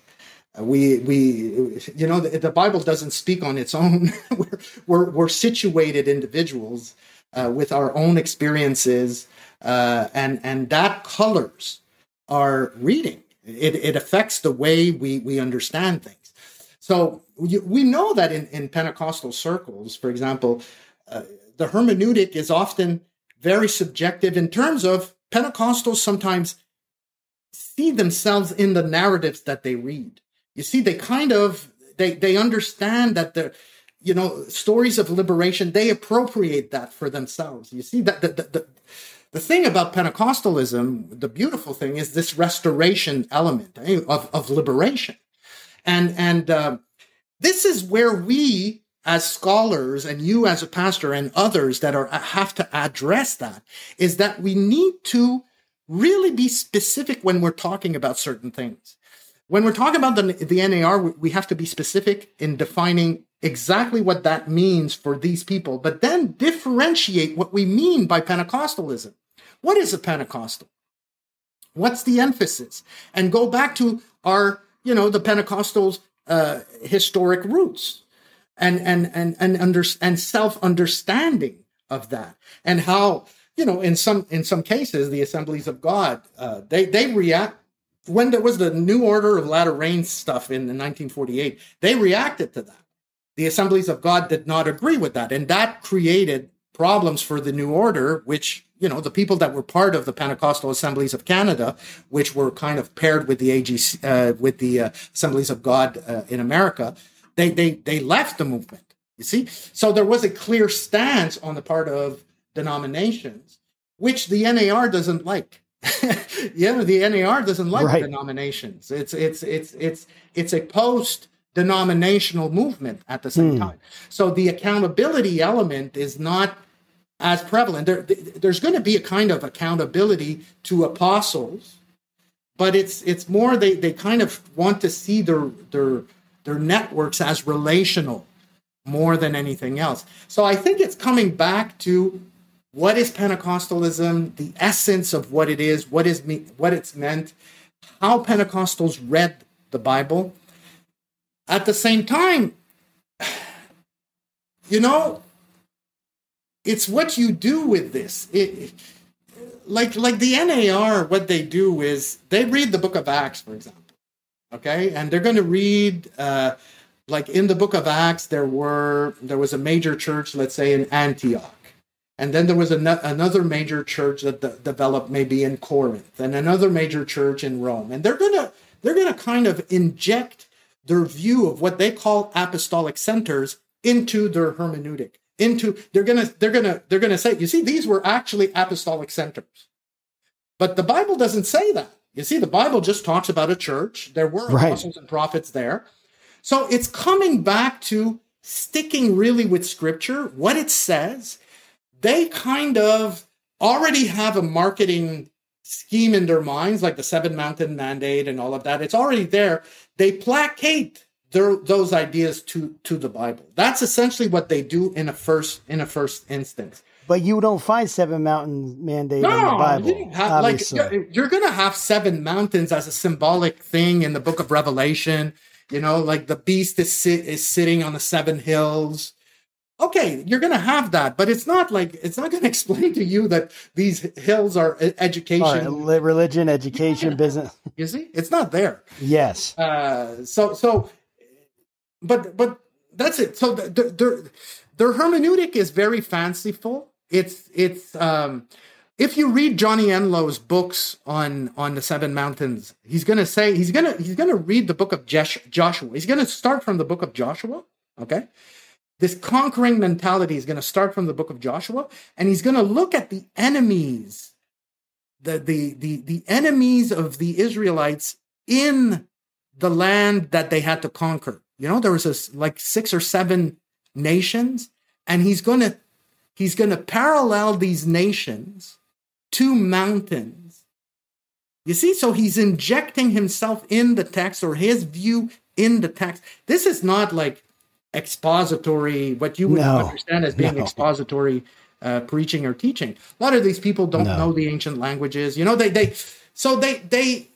Uh, we, we, you know, the, the Bible doesn't speak on its own. we're, we're, we're situated individuals uh, with our own experiences, uh, and and that colors our reading. It, it affects the way we, we understand things. So we, know that in, in Pentecostal circles, for example, uh, the hermeneutic is often very subjective in terms of Pentecostals sometimes see themselves in the narratives that they read. You see, they kind of they they understand that the you know stories of liberation they appropriate that for themselves. You see that the, the, the the thing about Pentecostalism, the beautiful thing is this restoration element eh, of, of liberation. And, and uh, this is where we as scholars and you as a pastor and others that are have to address that is that we need to really be specific when we're talking about certain things. When we're talking about the, the NAR, we- have to be specific in defining exactly what that means for these people, but then differentiate what we mean by Pentecostalism. What is a Pentecostal? What's the emphasis? And go back to our, you know, the Pentecostals' uh, historic roots and and and and under and self understanding of that and how you know in some in some cases the assemblies of god uh, they they react when there was the new order of latter rain stuff in 1948 they reacted to that the assemblies of god did not agree with that and that created problems for the New Order, which you know the people that were part of the Pentecostal Assemblies of Canada, which were kind of paired with the AGC, uh, with the uh, Assemblies of God uh, in America, they they they left the movement. You see, so there was a clear stance on the part of denominations, which the NAR doesn't like. yeah, the NAR doesn't like right. denominations. It's it's it's it's it's a post denominational movement at the same hmm. time. So the accountability element is not as prevalent. There, there's going to be a kind of accountability to apostles, but it's it's more they they kind of want to see their their their networks as relational more than anything else. So I think it's coming back to what is Pentecostalism, the essence of what it is, what is me, what it's meant, how Pentecostals read the Bible. At the same time, you know, it's what you do with this. It, like like the NAR, what they do is they read the Book of Acts, for example. Okay, and they're going to read. Uh, like in the book of acts there were there was a major church let's say in antioch and then there was an, another major church that de- developed maybe in corinth and another major church in rome and they're gonna they're gonna kind of inject their view of what they call apostolic centers into their hermeneutic into they're gonna they're gonna they're gonna say you see these were actually apostolic centers but the bible doesn't say that you see the bible just talks about a church there were right. apostles and prophets there so it's coming back to sticking really with scripture, what it says. They kind of already have a marketing scheme in their minds, like the Seven Mountain Mandate and all of that. It's already there. They placate their, those ideas to to the Bible. That's essentially what they do in a first in a first instance. But you don't find seven mountain mandate no, in the Bible. You Have, like you're, you're going to have seven mountains as a symbolic thing in the Book of Revelation. You know, like the beast is sit is sitting on the seven hills. Okay, you're going to have that, but it's not like it's not going to explain to you that these hills are education, religion, education, business. You see, it's not there. Yes. Uh, so so, but but that's it. So their their, their hermeneutic is very fanciful. It's it's um if you read Johnny Enlow's books on on the seven mountains, he's gonna say he's gonna he's gonna read the book of Joshua. He's gonna start from the book of Joshua. Okay, this conquering mentality is gonna start from the book of Joshua, and he's gonna look at the enemies, the the the the enemies of the Israelites in the land that they had to conquer. You know, there was a, like six or seven nations, and he's gonna he's gonna parallel these nations to mountains. You see, so he's injecting himself in the text or his view in the text. This is not like expository, what you would no, understand as being no. expository uh, preaching or teaching. A lot of these people don't no. know the ancient languages. You know, they they so they they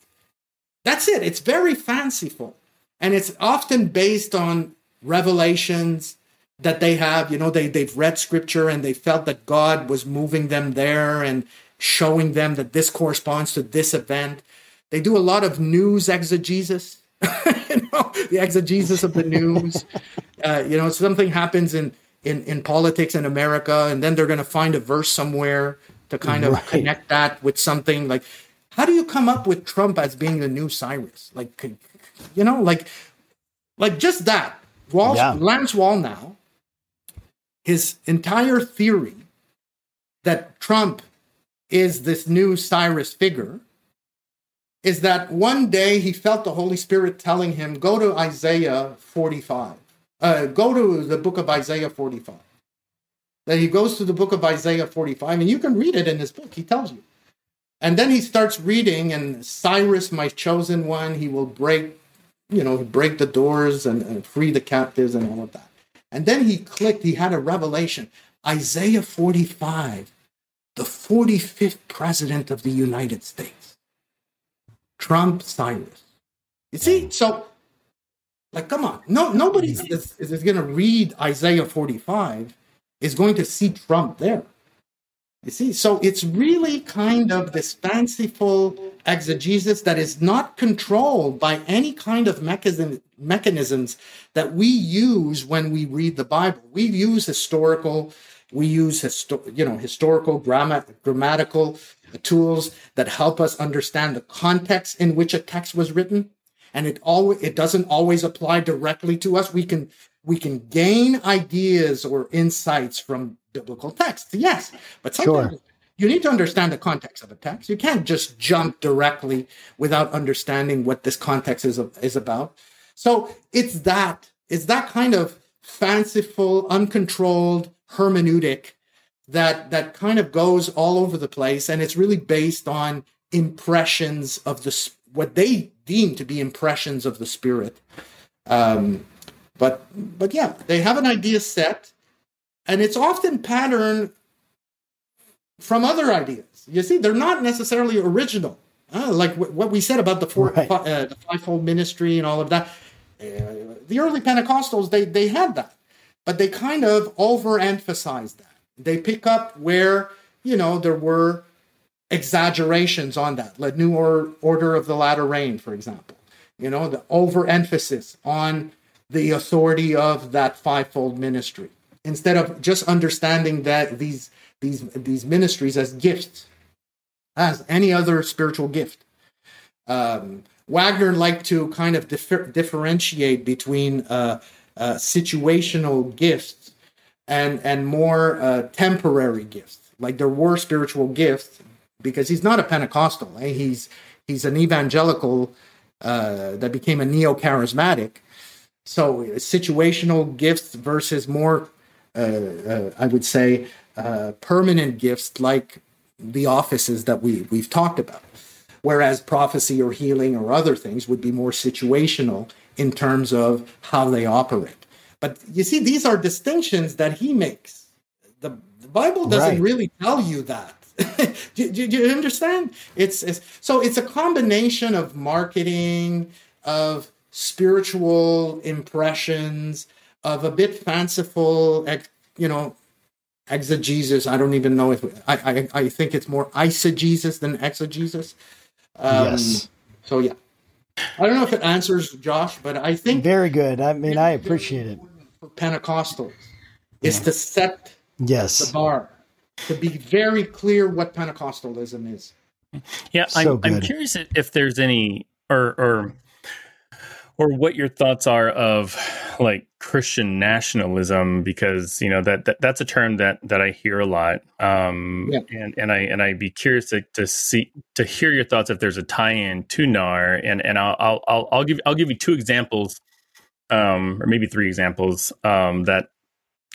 that's it. It's very fanciful, and it's often based on revelations that they have. You know, they they've read scripture and they felt that God was moving them there, and showing them that this corresponds to this event. They do a lot of news exegesis, you know, the exegesis of the news. uh, you know, something happens in, in, in politics in America, and then they're going to find a verse somewhere to kind of right. connect that with something like, how do you come up with Trump as being the new Cyrus? Like, you know, like, like just that. Lance Wall, yeah. Lance Wallnau, his entire theory that Trump is this new Cyrus figure is that one day he felt the Holy Spirit telling him, go to Isaiah 45. Uh, go to the book of Isaiah 45. That he goes to the book of Isaiah 45, and you can read it in this book. He tells you. And then he starts reading, and Cyrus, my chosen one, he will break, you know, break the doors and, and free the captives and all of that. And then he clicked, he had a revelation. Isaiah 45 the 45th president of the United States, Trump Cyrus. You see, mm. so like, come on, no, nobody mm. is, is, is going to read Isaiah 45 is going to see Trump there. You see, so it's really kind of this fanciful exegesis that is not controlled by any kind of mechanism, mechanisms that we use when we read the Bible. We use historical We use histo- you know historical grammatical tools that help us understand the context in which a text was written, and it always it doesn't always apply directly to us. We can we can gain ideas or insights from biblical texts, yes, but sometimes sure. you need to understand the context of a text. You can't just jump directly without understanding what this context is is about. So it's that it's that kind of fanciful, uncontrolled hermeneutic that that kind of goes all over the place, and it's really based on impressions of the what they deem to be impressions of the spirit. Um, but but yeah, they have an idea set, and it's often patterned from other ideas. You see, they're not necessarily original. Uh, like w- what we said about the, four, right. uh, the fivefold ministry and all of that. Uh, the early Pentecostals, they they had that, but they kind of overemphasized that. They pick up where you know there were exaggerations on that, like New or- Order of the Latter Rain, for example. You know, the overemphasis on the authority of that fivefold ministry instead of just understanding that these these these ministries as gifts, as any other spiritual gift. Um, Wagner liked to kind of differ- differentiate between uh, uh, situational gifts and and more uh, temporary gifts. Like there were spiritual gifts because he's not a Pentecostal. Eh? He's he's an evangelical uh, that became a neo charismatic. So situational gifts versus more, uh, uh, I would say, permanent gifts like the offices that we we've talked about whereas prophecy or healing or other things would be more situational in terms of how they operate. But you see, these are distinctions that he makes. The, the Bible doesn't right. really tell you that. do, do, do, you understand? It's, it's so it's a combination of marketing, of spiritual impressions, of a bit fanciful, you know, exegesis. I don't even know if I, I, I think it's more eisegesis than exegesis. Um, yes. So yeah, I don't know if it answers Josh, but I think very good. I mean, I appreciate it. For Pentecostals, is yeah. to set yes the bar to be very clear what Pentecostalism is. Yeah, so I'm, I'm curious if there's any or or or what your thoughts are of like Christian nationalism because you know that, that that's a term that that I hear a lot um yeah. and and I and I'd be curious to, to see to hear your thoughts if there's a tie-in to NAR and and I'll I'll I'll give I'll give you two examples um or maybe three examples um that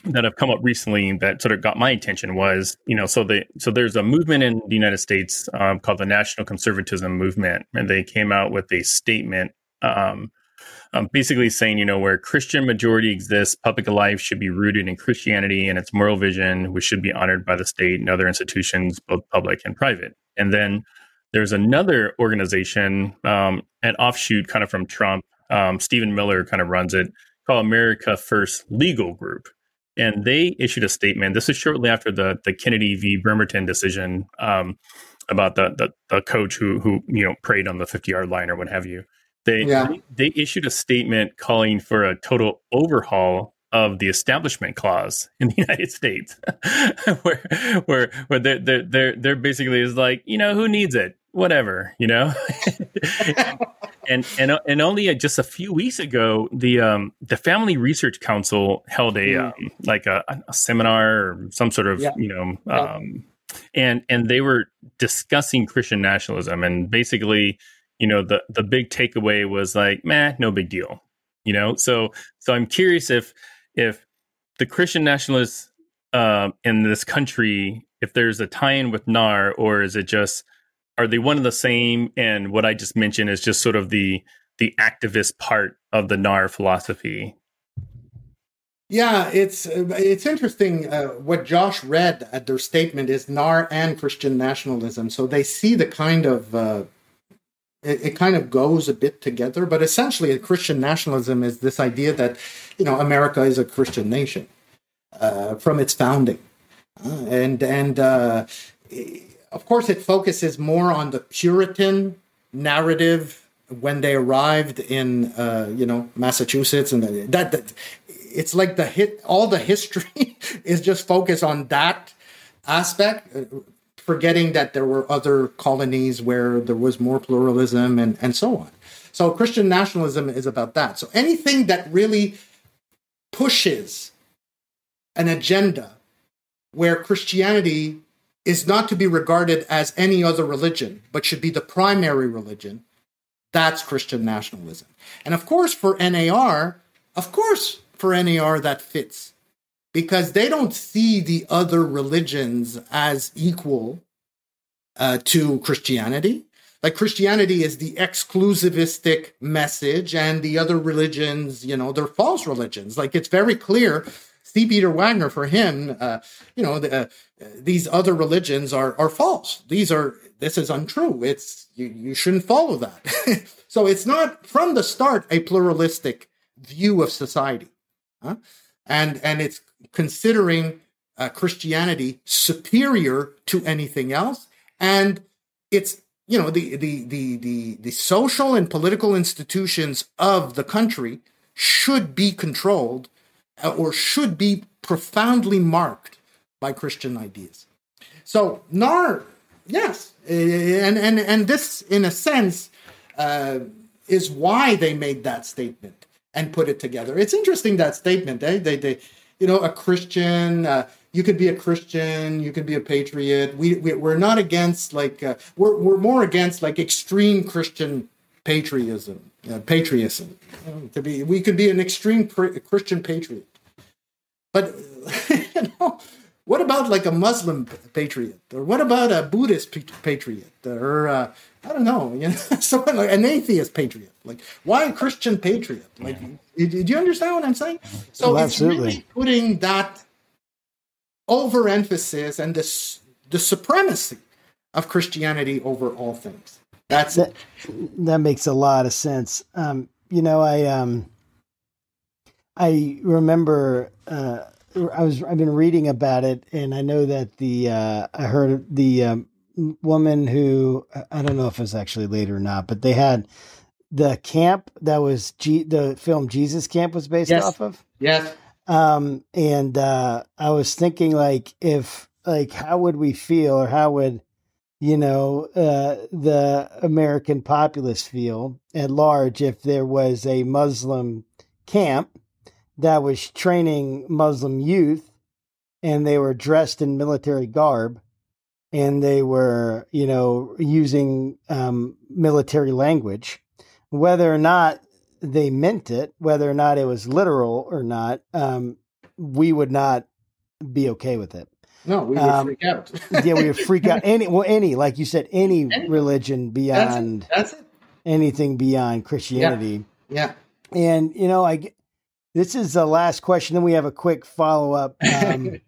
that have come up recently that sort of got my attention was you know so the so there's a movement in the United States um, called the National Conservatism Movement and they came out with a statement um, um, basically saying, you know, where Christian majority exists, public life should be rooted in Christianity and its moral vision, which should be honored by the state and other institutions, both public and private. And then there's another organization, um, an offshoot kind of from Trump. Um, Stephen Miller kind of runs it, called America First Legal Group. And they issued a statement. This is shortly after the the Kennedy v. Bremerton decision um, about the, the the coach who who you know prayed on the 50 yard line or what have you. They, yeah. they issued a statement calling for a total overhaul of the establishment clause in the United States, where where where they're, they're they're they're basically is like you know who needs it whatever you know and and and only just a few weeks ago the um the Family Research Council held a mm. um, like a, a, seminar or some sort of yeah. you know um and and they were discussing Christian nationalism and basically you know the the big takeaway was like man no big deal you know so so i'm curious if if the christian nationalists uh, in this country if there's a tie-in with nar or is it just are they one of the same and what i just mentioned is just sort of the the activist part of the nar philosophy yeah, it's it's interesting. Uh, what Josh read at their statement is NAR and Christian nationalism. So they see the kind of uh, it, it, kind of goes a bit together, but essentially, Christian nationalism is this idea that you know America is a Christian nation uh, from its founding, uh, and and uh, of course, it focuses more on the Puritan narrative when they arrived in uh, you know Massachusetts, and that, that it's like the hit all the history is just focused on that aspect uh, forgetting that there were other colonies where there was more pluralism and, and so on. So christian nationalism is about that. So anything that really pushes an agenda where christianity is not to be regarded as any other religion but should be the primary religion that's christian nationalism and of course for nar of course, for NAR, that fits because they don't see the other religions as equal uh, to Christianity. Like Christianity is the exclusivistic message, and the other religions, you know, they're false religions. Like it's very clear. C. Peter Wagner, for him, uh, you know, the, uh, these other religions are are false. These are this is untrue. It's you, you shouldn't follow that. so it's not from the start a pluralistic view of society. Huh? And, and it's considering uh, Christianity superior to anything else. And it's, you know, the, the, the, the, the social and political institutions of the country should be controlled uh, or should be profoundly marked by Christian ideas. So NAR, yes, and and and this, in a sense, uh, is why they made that statement and put it together. It's interesting that statement. Eh? They, they, you know, a Christian. Uh, you could be a Christian. You could be a patriot. We, we are not against like uh, we're we're more against like extreme Christian patriotism. Uh, patriotism. to be, we could be an extreme Christian patriot. But you know, what about like a Muslim patriot, or what about a Buddhist patriot, or uh, I don't know, you know, someone like an atheist patriot? Like, why a Christian patriot? Like, yeah. do, you understand what I'm saying? So well, it's really putting that overemphasis and this the supremacy of Christianity over all things. That's that, that makes a lot of sense. Um, you know, I um, I remember. Uh, I was I've been reading about it, and I know that the uh, I heard the um, woman who I don't know if it's actually later or not, but they had the camp that was G, the film Jesus Camp was based yes. off of. Yes. Um, and uh, I was thinking like if like how would we feel or how would you know uh, the American populace feel at large if there was a Muslim camp that was training Muslim youth and they were dressed in military garb and they were, you know, using um, military language. Whether or not they meant it, whether or not it was literal or not, um, we would not be okay with it. No, we would um, freak out. yeah, we would freak out. Any, well, any, like you said, any, any. religion beyond that's it. That's it. anything beyond Christianity. Yeah. yeah. And you know, I this is the last question. Then we have a quick follow up. Um,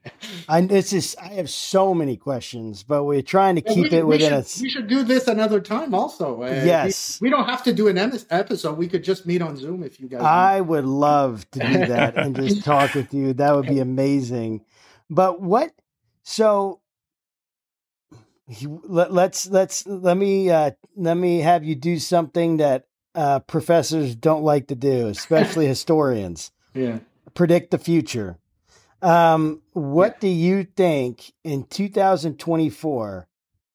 I this is I have so many questions, but we're trying to keep we, it within we should, We should do this another time, also. Uh, yes, we, we, don't have to do an episode. We could just meet on Zoom if you guys. I would love to do that and just talk with you. That would be amazing. But what? So let, let's let's let me uh, let me have you do something that uh, professors don't like to do, especially historians. Yeah. Predict the future. Um, what do you think in 2024,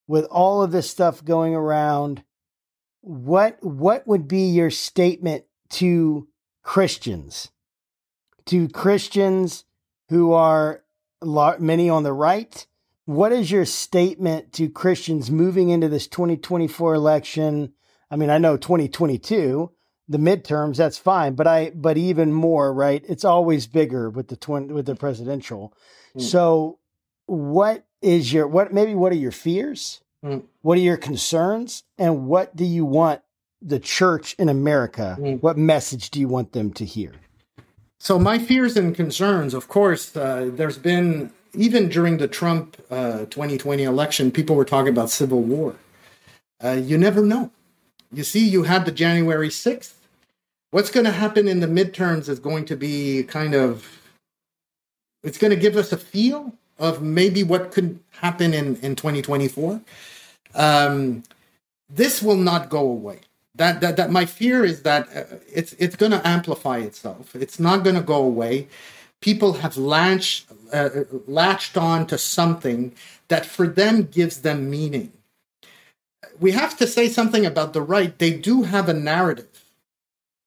with all of this stuff going around, what what would be your statement to Christians, to Christians who are many on the right? What is your statement to Christians moving into this 2024 election? I mean, I know 2022, the midterms, that's fine, but I, but even more, right? It's always bigger with the twin, with the presidential. Mm. So, what is your, what, maybe what are your fears? Mm. What are your concerns? And what do you want the church in America? Mm. What message do you want them to hear? So, my fears and concerns, of course, uh, there's been, even during the Trump uh, 2020 election, people were talking about civil war. Uh, you never know you see, you had the January 6th. What's going to happen in the midterms is going to be kind of, it's going to give us a feel of maybe what could happen in, in 2024. Um, this will not go away. That, that, that my fear is that uh, it's it's going to amplify itself. It's not going to go away. People have latched uh, latched on to something that for them gives them meaning. We have to say something about the right. They do have a narrative.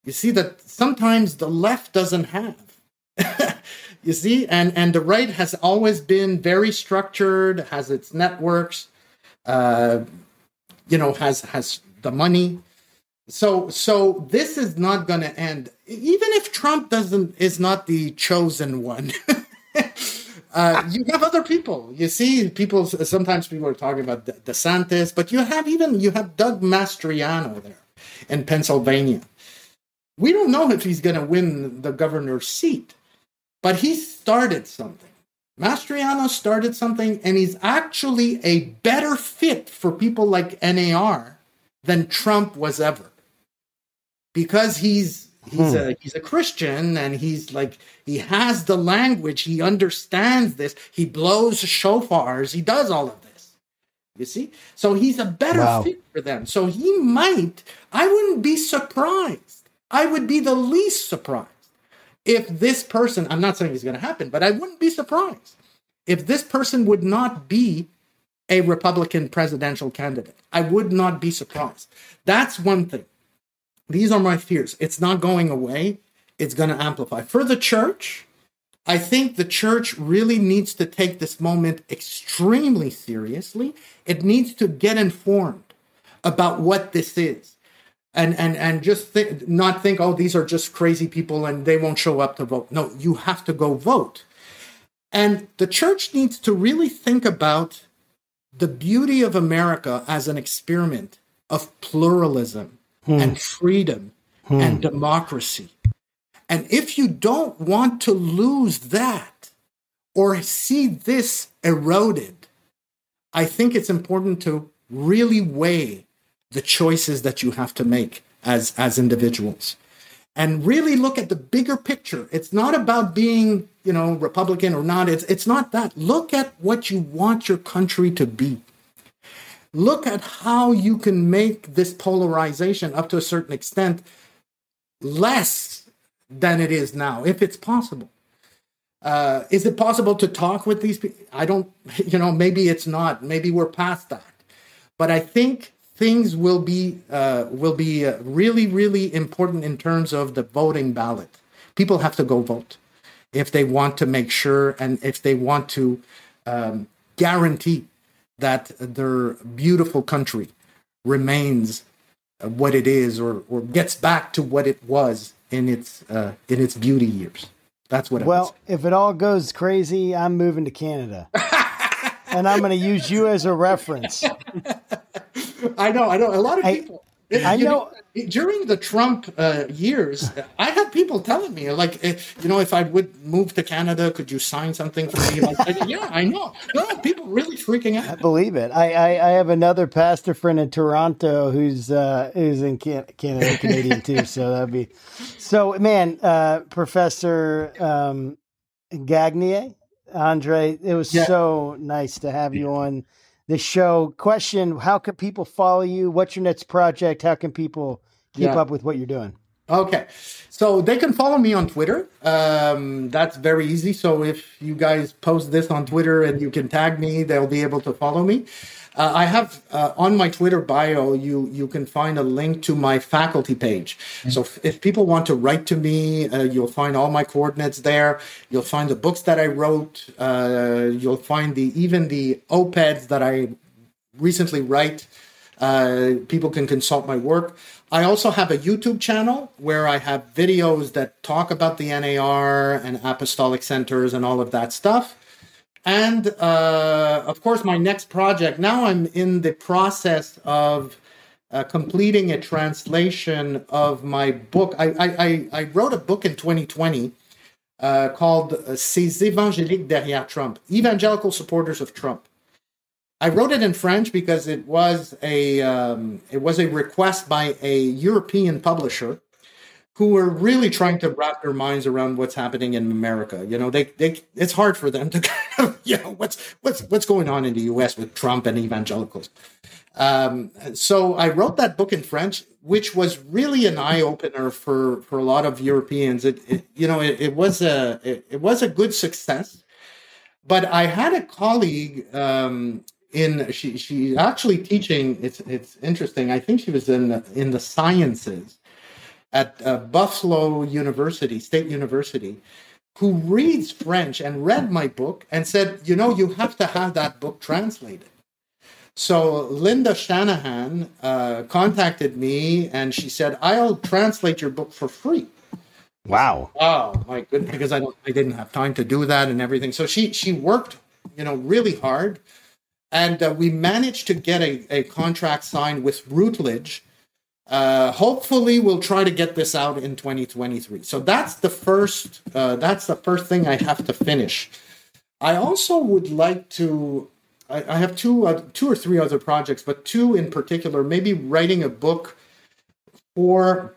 You see that sometimes the left doesn't have. you see, and and the right has always been very structured, has its networks, uh, you know, has has the money. So so this is not going to end. Even if Trump doesn't is not the chosen one. Uh, you have other people. You see, people. Sometimes people are talking about DeSantis, but you have even you have Doug Mastriano there in Pennsylvania. We don't know if he's going to win the governor's seat, but he started something. Mastriano started something, and he's actually a better fit for people like NAR than Trump was ever, because he's he's hmm. a he's a Christian and he's like he has the language, he understands this, he blows shofars, he does all of this. You see? So he's a better wow. fit for them. So he might, I wouldn't be surprised. I would be the least surprised if this person, I'm not saying it's going to happen, but I wouldn't be surprised if this person would not be a Republican presidential candidate. I would not be surprised. That's one thing. These are my fears. It's not going away, it's going to amplify. For the church, I think the church really needs to take this moment extremely seriously. It needs to get informed about what this is. And, and and just not think oh these are just crazy people and they won't show up to vote no you have to go vote and the church needs to really think about the beauty of america as an experiment of pluralism hmm. and freedom hmm. and democracy. And if you don't want to lose that or see this eroded, I think it's important to really weigh the choices that you have to make as, as individuals and really look at the bigger picture. It's not about being, you know, Republican or not. It's, it's not that. Look at what you want your country to be look at how you can make this polarization up to a certain extent less than it is now, if it's possible. Uh, is it possible to talk with these people? I don't, you know, maybe it's not. Maybe we're past that. But I think things will be uh, will be uh, really, really important in terms of the voting ballot. People have to go vote if they want to make sure and if they want to um, guarantee that their beautiful country remains what it is or, or gets back to what it was in its uh, in its beauty years. That's what. I Well, if it all goes crazy, I'm moving to Canada, and I'm going to use you as a reference. I know. I know. A lot of people. I know, know during the Trump uh, years, I had people telling me like, eh, you know, if I would move to Canada, could you sign something for me? Like, yeah, I know. No, people really freaking out. I believe it. I, I, I have another pastor friend in Toronto who's uh, who's in Can- Canada, Canadian too. So that'd be so. Man, uh, Professor um, Gagné, André, it was yeah. so nice to have you on the show. Question: How can people follow you? What's your next project? How can people keep yeah. up with what you're doing? Okay, so they can follow me on Twitter. Um, that's very easy. So if you guys post this on Twitter and you can tag me, they'll be able to follow me. Uh, I have uh, on my Twitter bio, you you can find a link to my faculty page. Mm-hmm. So if, if, people want to write to me, uh, you'll find all my coordinates there. You'll find the books that I wrote. Uh, you'll find the even the op-eds that I recently write. Uh, people can consult my work. I also have a YouTube channel where I have videos that talk about the NAR and apostolic centers and all of that stuff. And uh, of course, my next project, now I'm in the process of uh, completing a translation of my book. I, I, I wrote a book in 2020 uh, called uh, Ces évangéliques derrière Trump, Evangelical Supporters of Trump. I wrote it in French because it was a um, it was a request by a European publisher who are really trying to wrap their minds around what's happening in America. You know, they, they it's hard for them to kind of, you know, what's what's what's going on in the US with Trump and evangelicals. Um, so I wrote that book in French. which was really an eye opener for for a lot of Europeans. It, it you know it, it was a it, it, was a good success, but I had a colleague um, in she she's actually teaching. It's it's interesting. I think she was in in the sciences at uh, Buffalo University, State University, who reads French and read my book and said, you know, you have to have that book translated. So Linda Shanahan uh, contacted me and she said, "I'll translate your book for free." Wow! Oh my goodness! Because I don't, I didn't have time to do that and everything. So she she worked, you know, really hard, and uh, we managed to get a, a contract signed with Routledge. Uh, hopefully, we'll try to get this out in 2023. So that's the first. Uh, that's the first thing I have to finish. I also would like to I, I have two uh, two or three other projects, but two in particular. Maybe writing a book for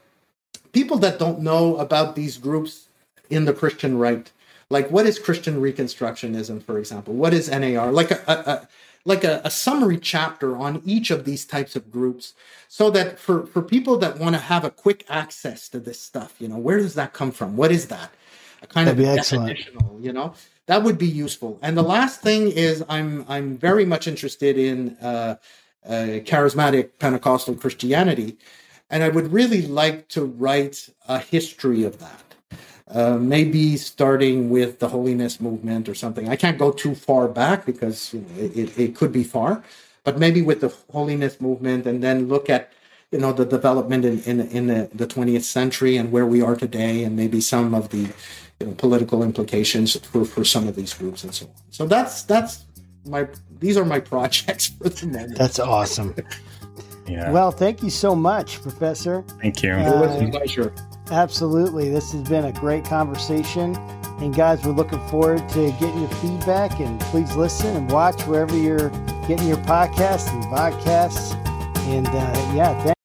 people that don't know about these groups in the Christian right. Like, what is Christian Reconstructionism, for example? What is NAR? Like a, a, a like a, a, summary chapter on each of these types of groups so that for, for people that want to have a quick access to this stuff you know where does that come from what is that a kind That'd of definitional you know that would be useful. And the last thing is, I'm I'm very much interested in uh, uh, charismatic Pentecostal Christianity, and I would really like to write a history of that. Uh, maybe starting with the holiness movement or something. I can't go too far back because you know, it, it could be far, but maybe with the holiness movement, and then look at you know the development in in, in the, the 20th century and where we are today, and maybe some of the you know, political implications for, for some of these groups and so on. So that's that's my these are my projects for the moment. That's awesome. yeah. Well, thank you so much, Professor. Thank you. Uh, it was a pleasure. Absolutely. This has been a great conversation. And guys, we're looking forward to getting your feedback and please listen and watch wherever you're getting your podcasts and podcasts. And uh, yeah, thanks.